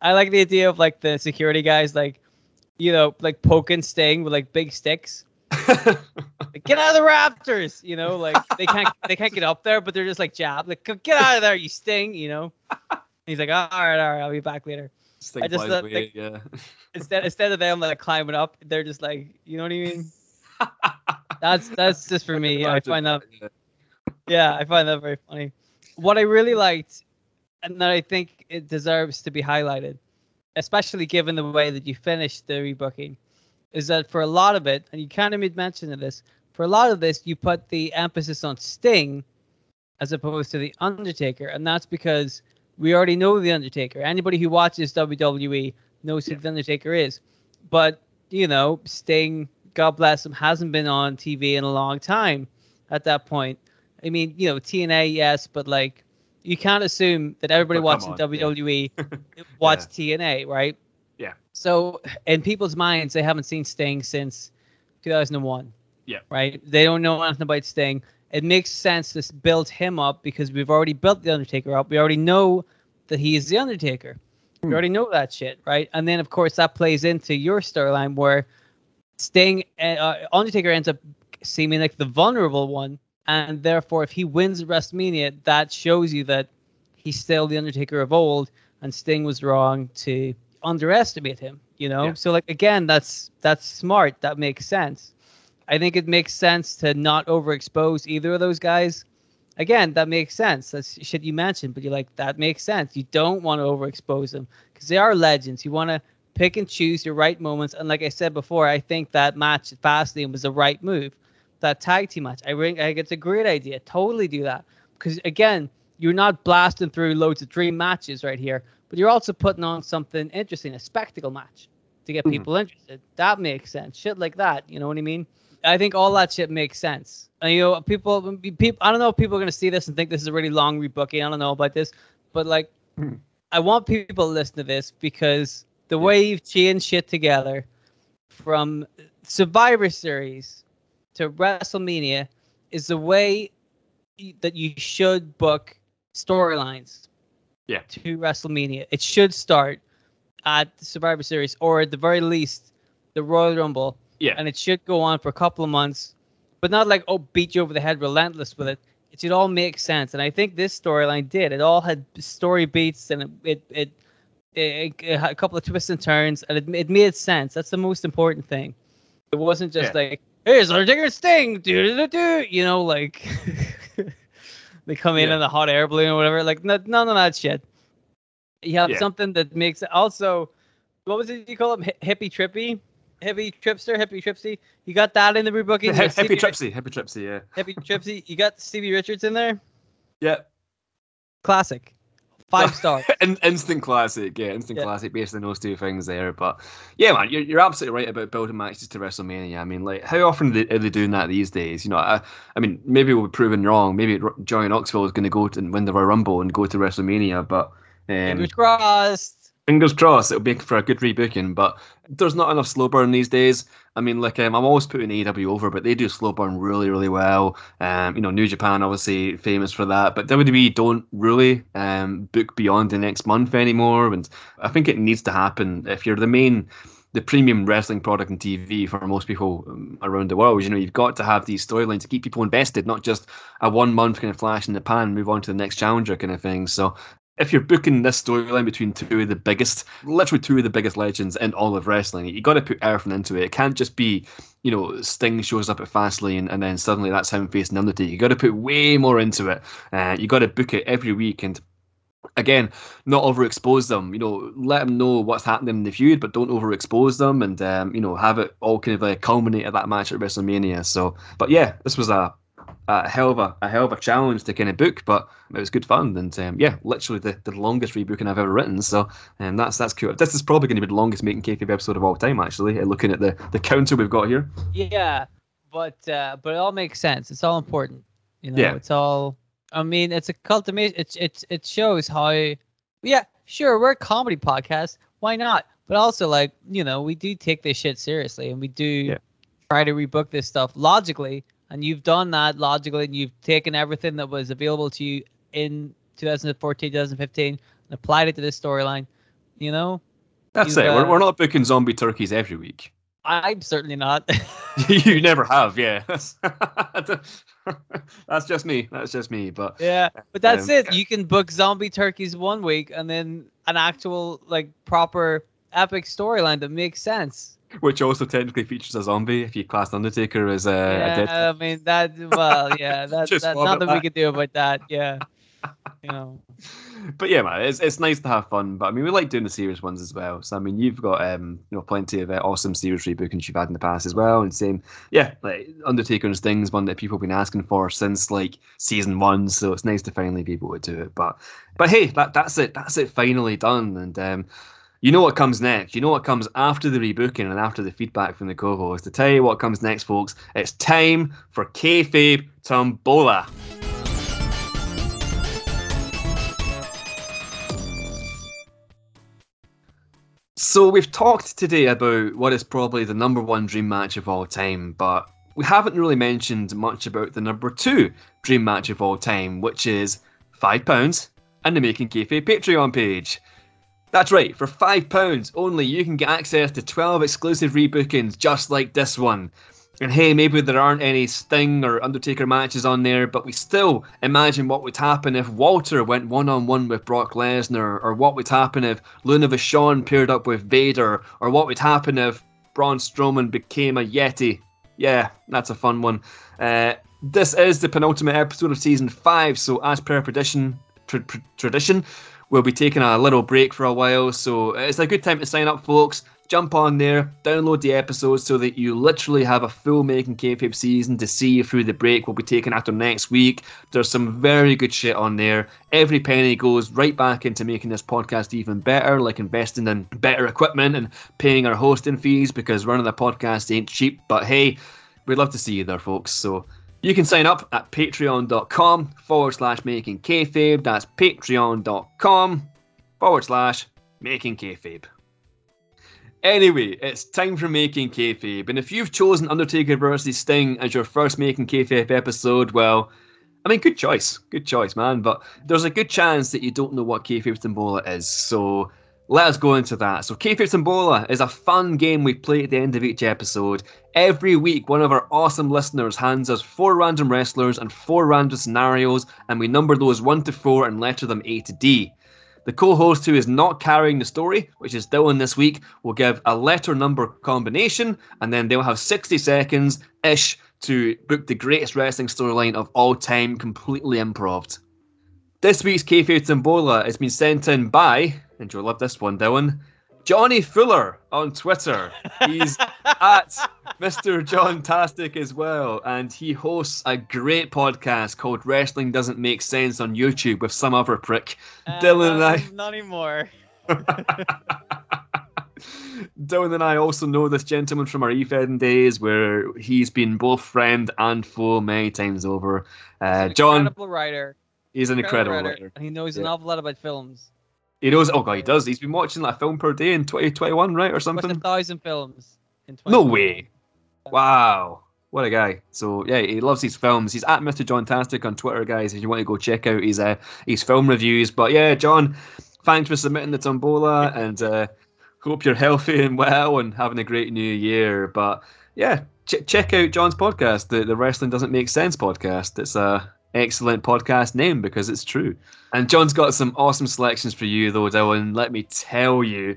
I like the idea of like the security guys, like, you know, like poking Sting with like big sticks. Like, get out of the Raptors, you know, like they can't they can't get up there, but they're just like jab, like get out of there, you Sting, you know. He's like, all right, all right, I'll be back later. Sting I just thought, like- yeah. Instead instead of them like climbing up, they're just like, you know what I mean? That's that's just for me. I find that Yeah. yeah, I find that very funny. What I really liked, and that I think it deserves to be highlighted, especially given the way that you finished the rebooking, is that for a lot of it, and you kind of made mention of this, for a lot of this, you put the emphasis on Sting as opposed to the Undertaker, and that's because we already know the Undertaker. Anybody who watches WWE knows who the Undertaker is, but you know, Sting, God bless him, hasn't been on TV in a long time at that point. I mean, you know, TNA, yes, but like, you can't assume that everybody watching on, yeah. WWE watched TNA, right? Yeah. So in people's minds, they haven't seen Sting since 2001. Yeah. Right. They don't know anything about Sting. It makes sense to build him up because we've already built the Undertaker up. We already know that he is the Undertaker. Hmm. We already know that shit, right? And then of course that plays into your storyline where Sting, uh, uh, Undertaker ends up seeming like the vulnerable one, and therefore if he wins WrestleMania, that shows you that he's still the Undertaker of old, and Sting was wrong to underestimate him. You know, Yeah. so like again, that's that's smart. That makes sense. I think it makes sense to not overexpose either of those guys. Again, that makes sense. That's shit you mentioned, but you're like, that makes sense. You don't want to overexpose them because they are legends. You want to pick and choose your right moments. And like I said before, I think that match at Fastlane was the right move. That tag team match, I think, it's a great idea. Totally do that because again, you're not blasting through loads of dream matches right here, but you're also putting on something interesting, a spectacle match to get Mhm. people interested. That makes sense. Shit like that. You know what I mean? I think all that shit makes sense. And, you know, people, people, I don't know if people are gonna see this and think this is a really long rebooking. I don't know about this, but like, Mhm. I want people to listen to this because the way you've chained shit together from Survivor Series to WrestleMania is the way that you should book storylines. Yeah. To WrestleMania, it should start at Survivor Series or at the very least the Royal Rumble Yeah. and it should go on for a couple of months, but not like oh beat you over the head relentless with it. It should all make sense, and I think this storyline did. It all had story beats, and it it it, it, it had a couple of twists and turns, and it it made sense. That's the most important thing. It wasn't just Yeah. like here's Undertaker Sting, do do do do, you know, like they come in Yeah. in a hot air balloon or whatever. Like no, none of that shit. You have Yeah. something that makes it also. What was it you call him? Hi- Hippie trippy, hippie tripster, hippie tripsy. You got that in the rebooking. Happy Stevie- Tripsy, Happy Tripsy, yeah. Hippie tripsy. You got Stevie Richards in there. Yeah. Classic. Five stars. In, instant classic, yeah, instant Yeah. classic based on those two things there. But yeah, man, you're, you're absolutely right about building matches to WrestleMania. I mean, like, how often are they, are they doing that these days? You know, I, I mean, maybe we'll be proven wrong. Maybe Johnny Knoxville is going to go to and win the Royal Rumble and go to WrestleMania, but um, Fingers crossed. Fingers crossed it'll make for a good rebooking. But there's not enough slow burn these days. I mean, like um, I'm always putting AEW over, but they do slow burn really, really well. Um, you know, New Japan obviously famous for that, but WWE don't really um book beyond the next month anymore. And I think it needs to happen if you're the main. The premium wrestling product and TV for most people um, around the world, you know, you've got to have these storylines to keep people invested, not just a one month kind of flash in the pan, move on to the next challenger kind of thing. So, if you're booking this storyline between two of the biggest, literally two of the biggest legends in all of wrestling, you got to put everything into it. It can't just be, you know, Sting shows up at Fastlane and then suddenly that's him facing Undertaker. You got to put way more into it. Uh, you got to book it every week and. Again, not overexpose them. You know, let them know what's happening in the feud, but don't overexpose them, and um, you know, have it all kind of like culminate at that match at WrestleMania. So, but yeah, this was a a hell of a, a hell of a challenge to kind of book, but it was good fun. And um, yeah, literally the, the longest rebooking I've ever written. So um, that's that's cool. This is probably going to be the longest making kayfabe episode of all time, actually. uh, Looking at the, the counter we've got here. Yeah, but uh, but it all makes sense. It's all important. You know, Yeah. it's all. I mean, it's a cultivation. It's it's it shows how. Yeah, sure, we're a comedy podcast. Why not? But But also, like you know, we do take this shit seriously, and we do Yeah. try to rebook this stuff logically. And you've done that logically, and you've taken everything that was available to you in 2014, 2015, and applied it to this storyline. You know, That's it. We're, uh, we're not booking zombie turkeys every week. I'm certainly not. you never have, yeah. That's, that's just me. That's just me. But Yeah, but that's Um, it. You can book zombie turkeys one week and then an actual like proper epic storyline that makes sense. which also technically features a zombie if you class Undertaker as a, a yeah, dead. I mean that. Well, yeah, that's that's nothing we that. can do about that. Yeah, you know. But yeah, man, it's it's nice to have fun. But I mean, we like doing the serious ones as well. So I mean, you've got um you know plenty of uh, awesome serious rebookings you've had in the past as well. And same, yeah, like Undertaker and Sting's one that people have been asking for since like season one. So it's nice to finally be able to do it. But but hey, that that's it. That's it. Finally done. And um. You know what comes next. You know what comes after the rebooking and after the feedback from the co-host. To tell you what comes next, folks, it's time for kayfabe tombola. So we've talked today about what is probably the number one dream match of all time, but we haven't really mentioned much about the number two dream match of all time, which is five pounds and the Making Kayfabe Patreon page. That's right, for five pounds only, you can get access to twelve exclusive rebookings just like this one. And hey, maybe there aren't any Sting or Undertaker matches on there, but we still imagine what would happen if Walter went one on one with Brock Lesnar, or what would happen if Luna Vachon paired up with Vader, or what would happen if Braun Strowman became a Yeti. Yeah, that's a fun one. Uh, this is the penultimate episode of season five, so as per tradition, tr- tr- tradition, we'll be taking a little break for a while. So it's a good time to sign up, folks. Jump on there, download the episodes so that you literally have a full making kayfabe season to see you through the break. We'll be taking after next week. There's some very good shit on there. Every penny goes right back into making this podcast even better, like investing in better equipment and paying our hosting fees because running a podcast ain't cheap. But hey, we'd love to see you there, folks. So you can sign up at patreon.com forward slash making kayfabe. That's patreon.com forward slash making kayfabe. Anyway, it's time for Making Kayfabe, and if you've chosen Undertaker vs. Sting as your first Making Kayfabe episode, well, I mean, good choice, good choice, man. But there's a good chance that you don't know what Kayfabe Tombola is, so let us go into that. So, Kayfabe Tombola is a fun game we play at the end of each episode. Every week, one of our awesome listeners hands us four random wrestlers and four random scenarios, and we number those one to four and letter them A to D. The co host who is not carrying the story, which is Dylan this week, will give a letter number combination and then they'll have 60 seconds ish to book the greatest wrestling storyline of all time, completely improv. This week's Kayfabe Tombola has been sent in by, and you'll love this one, Dylan, Johnny Fuller on Twitter. He's at Mr. John Tastic as well, and he hosts a great podcast called Wrestling Doesn't Make Sense on YouTube with some other prick. Dylan and I. Uh, Not anymore. Dylan and I also know this gentleman from our EFED days, where he's been both friend and foe many times over. Uh, John, Incredible writer. he's an incredible writer, writer. And he knows an Yeah. awful lot about films. He knows. Oh god, he does. He's been watching like a film per day in 2021, right, or Watched a something. thousand films. In No way. Wow. What a guy. So yeah, he loves his films. He's at Mr. John Tastic on Twitter, guys, if you want to go check out his uh, his film reviews. But yeah, John, thanks for submitting the tombola and uh, hope you're healthy and well and having a great new year. But yeah, ch- check out John's podcast, the, the Wrestling Doesn't Make Sense podcast. It's a excellent podcast name because it's true. And John's got some awesome selections for you though, Dylan. Let me tell you.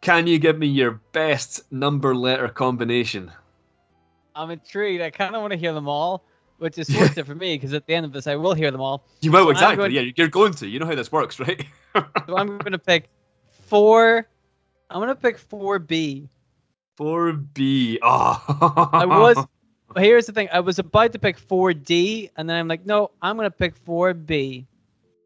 Can you give me your best number letter combination? I'm intrigued. I kind of want to hear them all, which is worth it for me because at the end of this, I will hear them all. You will I'm exactly. Yeah, you're going to. You know how this works, right? So I'm going to pick four. I'm going to pick 4B. Four B. Oh, I was. Here's the thing. I was about to pick 4D, and then I'm like, no, I'm going to pick 4B.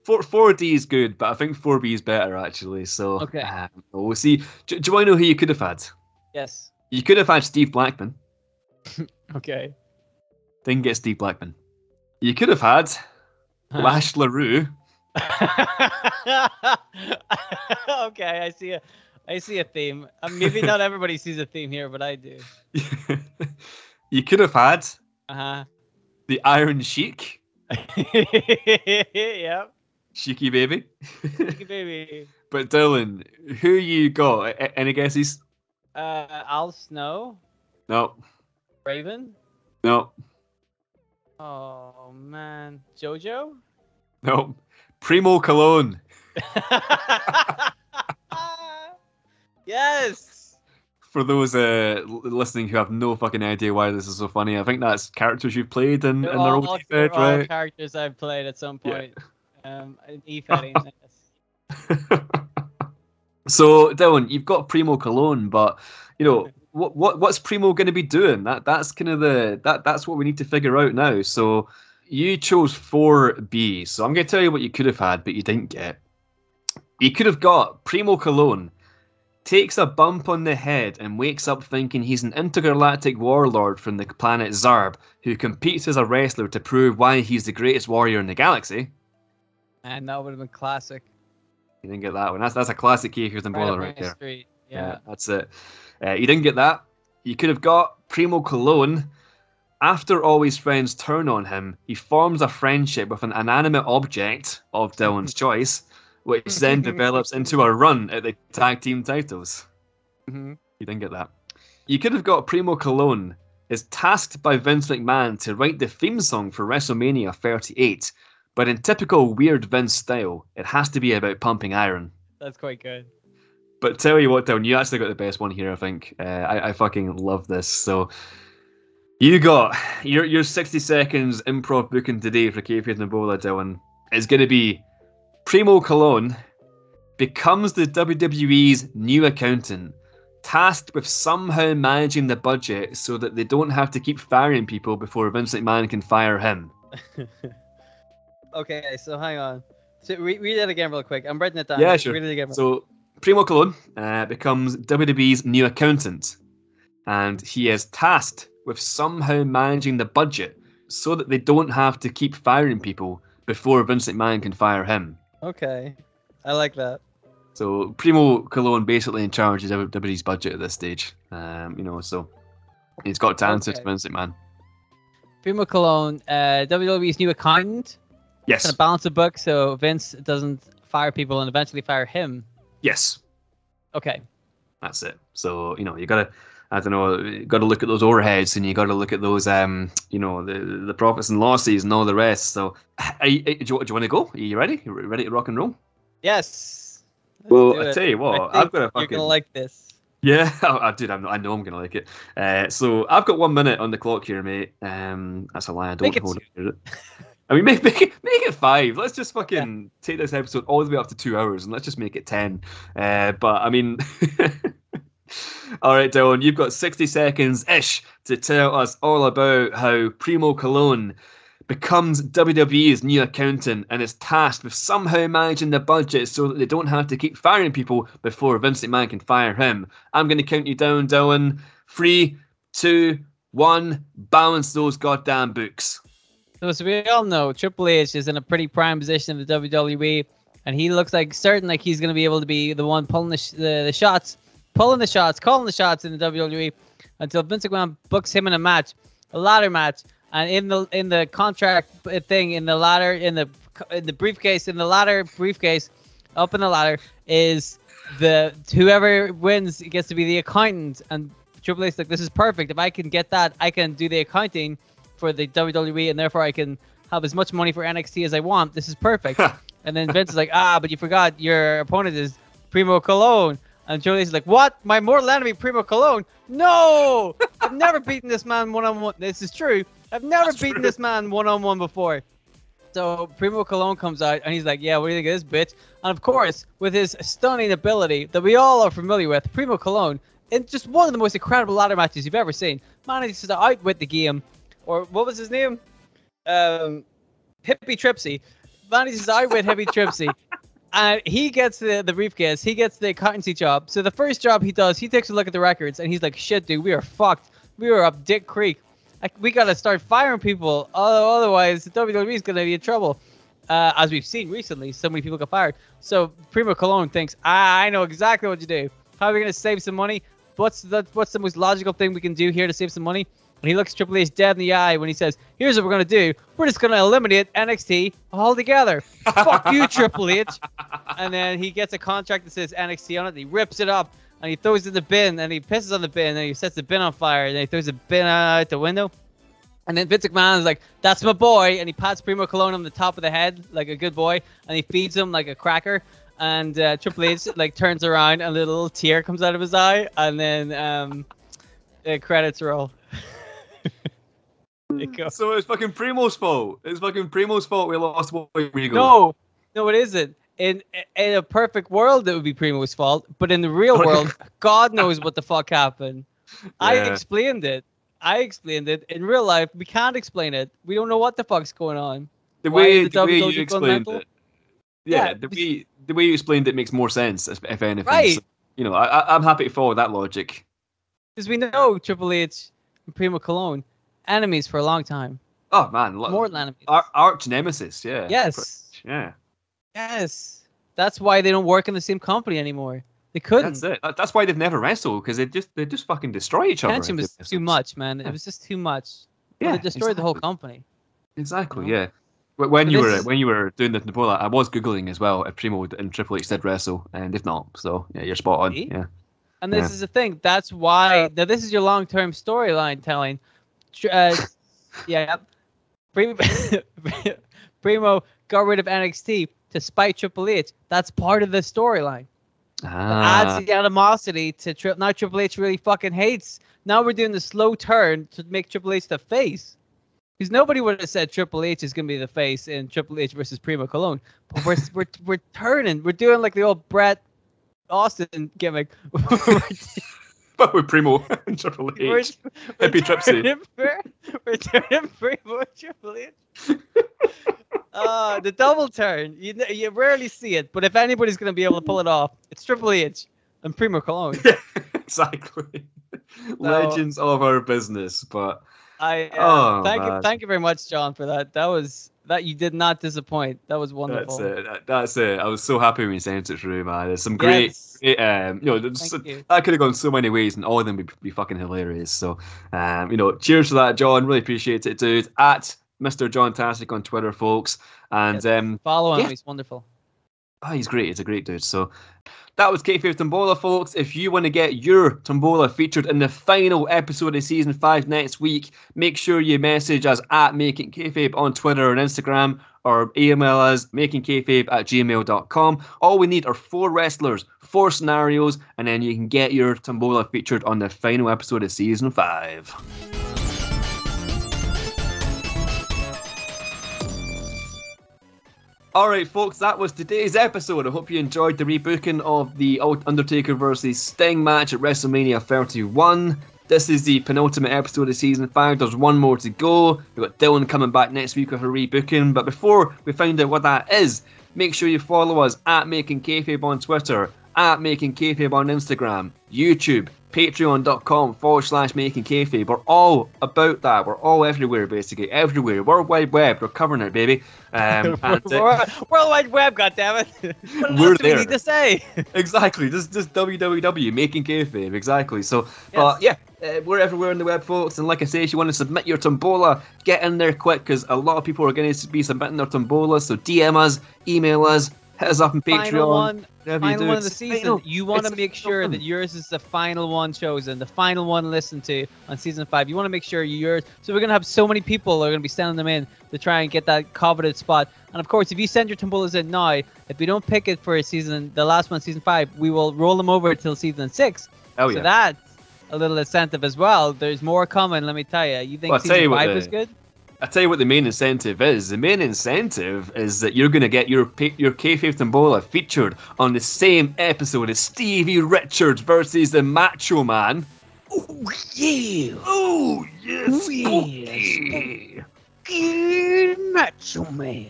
four four D is good, but I think four B is better actually. So Okay. um, we'll see. Do, do you want to know who you could have had? Yes. You could have had Steve Blackman. Okay. Didn't get Steve Blackman. You could have had Huh. Lash LaRue. okay, I see a, I see a theme. Uh, maybe not everybody sees a theme here, but I do. you could have had Uh huh. the Iron Sheik, yep. Sheiky baby. Sheiky Baby. but Dylan, who you got? A- Any guesses? Uh, Al Snow, No, Raven. no, Oh man, JoJo. no. Primo Cologne. yes. For those uh, listening who have no fucking idea why this is so funny, I think that's characters you've played in, in They're their all, old they're Fed, all right? characters I've played at some Yeah. point. Um, in so Dylan, you've got Primo Cologne, but you know what what what's Primo going to be doing? That that's kind of the that that's what we need to figure out now. So you chose four B. So I'm going to tell you what you could have had, but you didn't get. You could have got Primo Cologne takes a bump on the head and wakes up thinking he's an intergalactic warlord from the planet Zarb who competes as a wrestler to prove why he's the greatest warrior in the galaxy. And that would have been classic. You didn't get that one. That's that's a classic Keith and Right Boiler up right there. Yeah, Yeah. that's it. Uh, you didn't get that. You could have got Primo Cologne. After all his friends turn on him, he forms a friendship with an inanimate object of Dylan's choice, which then develops into a run at the tag team titles. hmm You didn't get that. You could have got Primo Cologne is tasked by Vince McMahon to write the theme song for WrestleMania 38, but in typical weird Vince style, it has to be about pumping iron. That's quite good. But tell you what, Dylan, you actually got the best one here. I think uh, I, I fucking love this. So you got your your sixty seconds improv booking today for Kayfabe Tombola, Dylan is going to be Primo Cologne becomes the WWE's new accountant, tasked with somehow managing the budget so that they don't have to keep firing people before Vince McMahon can fire him. Okay, so hang on. So re- read it again real quick. I'm writing it down. Yeah, sure. Read it again. So Primo Cologne uh, becomes WWE's new accountant, and he is tasked with somehow managing the budget so that they don't have to keep firing people before Vince McMahon can fire him. Okay, I like that. So Primo Cologne basically in charge of WWE's budget at this stage. Um, you know, so he's got to answer to Okay. Vince McMahon. Primo Cologne, uh, WWE's new accountant, Yes, gonna balance the book so Vince doesn't fire people and eventually fire him. yes, Okay. that's it. So you know, you gotta. I don't know. Got to look at those overheads, and you got to look at those, um, you know, the the profits and losses and all the rest. So, are you, do, you, do you want to go? Are you ready? You ready to rock and roll? Yes. Let's well, I tell you what, I've got a fucking. You're gonna like this. yeah, I, I dude, I'm, I know I'm gonna like it. Uh, so I've got one minute on the clock here, mate. Um, that's a lie. I don't Make hold it. I mean, make, make it make it five. Let's just fucking take this episode all the way up to two hours, and let's just make it ten. Uh, but I mean, all right, Dylan, you've got sixty seconds ish to tell us all about how Primo Cologne becomes WWE's new accountant and is tasked with somehow managing the budget so that they don't have to keep firing people before Vince McMahon can fire him. I'm going to count you down, Dylan. Three, two, one. Balance those goddamn books. So as we all know, Triple H is in a pretty prime position in the WWE, and he looks like certain like he's going to be able to be the one pulling the, sh- the, the shots, pulling the shots, calling the shots in the WWE until Vince McMahon books him in a match, a ladder match, and in the in the contract thing in the ladder in the in the briefcase in the ladder briefcase up in the ladder is the whoever wins gets to be the accountant and Triple H is like this is perfect if I can get that I can do the accounting for the WWE, and therefore I can have as much money for NXT as I want. This is perfect. and then Vince is like, ah, but you forgot your opponent is Primo Cologne. And is like, what? My mortal enemy, Primo Cologne? No! I've never beaten this man one on one. This is true. I've never That's beaten true. this man one on one before. So Primo Cologne comes out and he's like, yeah, what do you think of this bitch? And of course, with his stunning ability that we all are familiar with, Primo Cologne, in just one of the most incredible ladder matches you've ever seen, manages to outwit the game or what was his name? Um, Hippie Tripsy. Manages to outwit Hippie Tripsy. And he gets the, the briefcase. He gets the accountancy job. So the first job he does, he takes a look at the records and he's like, shit, dude, we are fucked. We are up Dick Creek. We got to start firing people. Otherwise, the WWE is going to be in trouble. Uh, as we've seen recently, so many people got fired. So Primo Cologne thinks, ah, I know exactly what to do. How are we gonna save some money? What's the what's the most logical thing we can do here to save some money? And he looks Triple H dead in the eye when he says, "Here's what we're gonna do. We're just gonna eliminate NXT altogether. Fuck you, Triple H." And then he gets a contract that says NXT on it. And he rips it up and he throws it in the bin and he pisses on the bin and he sets the bin on fire and then he throws the bin out the window. And then Vince McMahon is like, "That's my boy," and he pats Primo Cologne on the top of the head like a good boy, and he feeds him like a cracker. And uh, Triple H like turns around, and a little tear comes out of his eye, and then um, the credits roll. There you go. So it's fucking Primo's fault. It's fucking Primo's fault we lost William Regal. No, no, it isn't. In in a perfect world, it would be Primo's fault, but in the real world, God knows what the fuck happened. I explained it. I explained it. In real life, we can't explain it. We don't know what the fuck's going on. the why way the, the way you explained it. Yeah, Yeah, the way the way you explained it makes more sense, if anything. Right. So, you know, I- I'm happy to follow that logic. Because we know Triple H and Primo Colón enemies for a long time. Oh man, More than enemies. ar- arch nemesis. Yeah. yes. Yeah. Yes. That's why they don't work in the same company anymore. They couldn't. That's it. That's why they've never wrestled because they just they just fucking destroy each other. Tension was too much, man. Yeah. It was just too much. Yeah, Yeah, they destroyed the whole company. Exactly. you know? Yeah. Wh- When But you were is- when you were doing the Napola, I was googling as well if Primo and Triple H did wrestle, and if not, so yeah, you're spot on. See? Yeah. And this Yeah. is the thing. That's why. Now, this is your long-term storyline telling. Uh, yeah. Primo, Primo got rid of NXT to spite Triple H. That's part of the storyline. Ah. Adds the animosity to Tri- now. Triple H really fucking hates. Now we're doing the slow turn to make Triple H the face. Because nobody would have said Triple H is gonna be the face in Triple H versus Primo Colón. But we're we're we're turning. We're doing like the old Bret Austin gimmick. but with Primo and Triple We're, H. Hippie Tripsy. We're turning Primo and Triple H. Uh, the double turn. You you rarely see it, but if anybody's gonna be able to pull it off, it's Triple H and Primo Colón. exactly. Legends of our business, but I uh, Oh, thank man. you, thank you very much, John, for that. That was that you did not disappoint. That was wonderful. that's it. That- That's it. I was so happy when you sent it through, man. There's some great, Yes. great um, you know, Thank you. that could have gone so many ways, and all of them would be fucking hilarious. So, um, you know, cheers for that, John. Really appreciate it, dude. At Mr. John Tastic on Twitter, folks, and Yes. um, Follow him. Yeah. He's wonderful. Oh, he's great. He's a great dude. So that was Kayfabe Tombola, folks. If you want to get your Tombola featured in the final episode of season five next week, make sure you message us at Making Kayfabe on Twitter and Instagram or email us makingkayfabe at gmail.com. All we need are four wrestlers, four scenarios, and then you can get your Tombola featured on the final episode of season five. All right, folks, that was today's episode. I hope you enjoyed the rebooking of the Undertaker versus Sting match at WrestleMania 31. This is the penultimate episode of season five. There's one more to go. We've got Dylan coming back next week with a rebooking. But before we find out what that is, make sure you follow us at Making Kayfabe on Twitter, at Making Kayfabe on Instagram, YouTube, patreon.com forward slash making kayfabe. We're all about that. We're all everywhere, basically. Everywhere. World Wide Web. We're covering it, baby. Um, and, uh, World, World Wide Web, goddammit. What We're do we need to say? exactly. Just just www making kayfabe. Exactly. So, but yeah, uh, we're everywhere on the web, folks. And like I say, if you want to submit your tombola, get in there quick because a lot of people are going to be submitting their tombolas. So DM us, email us, hit us up on Patreon. Final one, final do. one of the season. final. You want to make sure that yours is the final one chosen, the final one listened to on season five. You want to make sure yours. So we're gonna have so many people are gonna be sending them in to try and get that coveted spot. And of course, if you send your tombolas in now, if we don't pick it for a season, the last one, season five, we will roll them over till season six. Oh so yeah. that's a little incentive as well. There's more coming. Let me tell you. You think Well, season you five the- was good? I tell you what the main incentive is. The main incentive is that you're going to get your your kayfabe tombola featured on the same episode as Stevie Richards versus the Macho Man. Oh yeah! Oh yes! Spooky. Macho Man.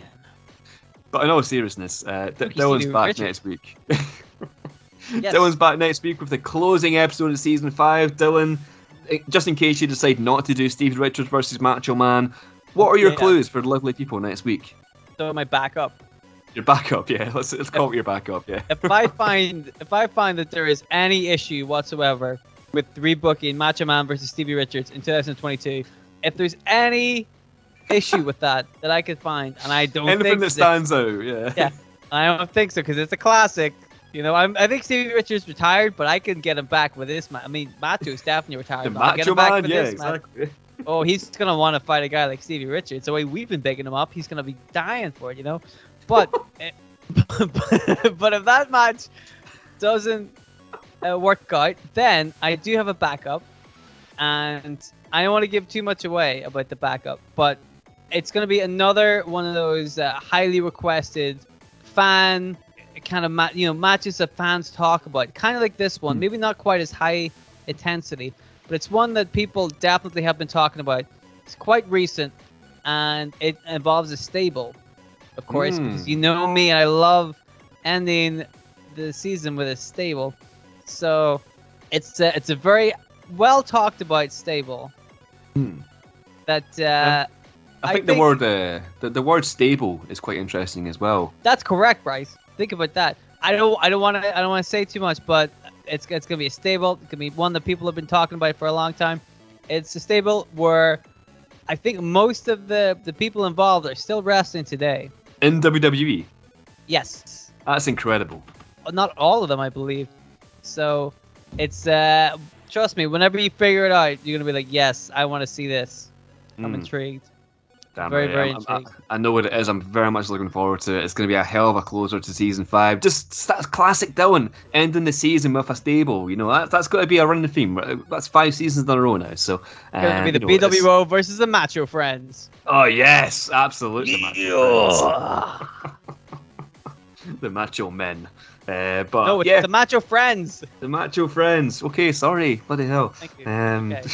But in all seriousness, uh, D- Dylan's back Richards. next week. Yes. Dylan's back next week with the closing episode of season five. Dylan, eh, just in case you decide not to do Stevie Richards versus Macho Man, what are your Yeah. clues for lovely people next week? So my backup. Your backup, yeah. Let's let's call it your backup, yeah. if I find if I find that there is any issue whatsoever with rebooking Macho Man versus Stevie Richards in 2022, if there's any issue with that that I could find, and I don't Anything think that stands out, yeah. Yeah. I don't think so because it's a classic. You know, I'm, I think Stevie Richards retired, but I can get him back with this. Ma- I mean, Macho is definitely retired. The but I'll get Macho him back Man, with yeah, this, man. exactly. Oh, he's gonna want to fight a guy like Stevie Richards. The way we've been bigging him up, he's gonna be dying for it, you know. But, eh, but if that match doesn't uh, work out, then I do have a backup, and I don't want to give too much away about the backup, but it's gonna be another one of those uh, highly requested fan kind of ma- you know matches that fans talk about, kind of like this one. Hmm. Maybe not quite as high intensity, but it's one that people definitely have been talking about. It's quite recent, and it involves a stable, of course, Hmm. because you know me, I love ending the season with a stable. So it's a, it's a very well talked about stable Hmm. that uh, I I think, the think- word uh, the, the word stable is quite interesting as well. That's correct, Bryce. Think about that. I don't I don't want to I don't want to say too much, but it's it's gonna be a stable. It's gonna be one that people have been talking about for a long time. It's a stable where I think most of the the people involved are still wrestling today. In WWE. Yes, That's incredible. not all of them, I believe. So it's uh trust me. Whenever you figure it out, you're gonna be like, yes, I want to see this. I'm Mm, intrigued. Damn very, right. very I'm- I. I know what it is. I'm very much looking forward to it. It's going to be a hell of a closer to season five. Just that's classic Dylan ending the season with a stable. You know that that's got to be a running theme. That's five seasons in a row now. So It's gonna um, be the you know, it's- BWO versus the Macho Friends. Oh yes, absolutely. Macho the Macho Men. Uh, but no, it's yeah, the Macho Friends. the Macho Friends. Okay, sorry, bloody hell. Thank you. Um, Okay.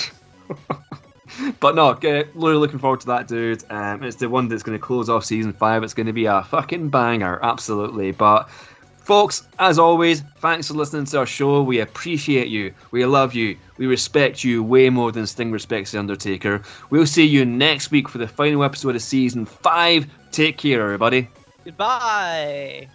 but no, really looking forward to that, dude. Um, it's the one that's going to close off season five. It's going to be a fucking banger, absolutely. But folks, as always, thanks for listening to our show. We appreciate you. We love you. We respect you way more than Sting respects the Undertaker. We'll see you next week for the final episode of season five. Take care, everybody. Goodbye.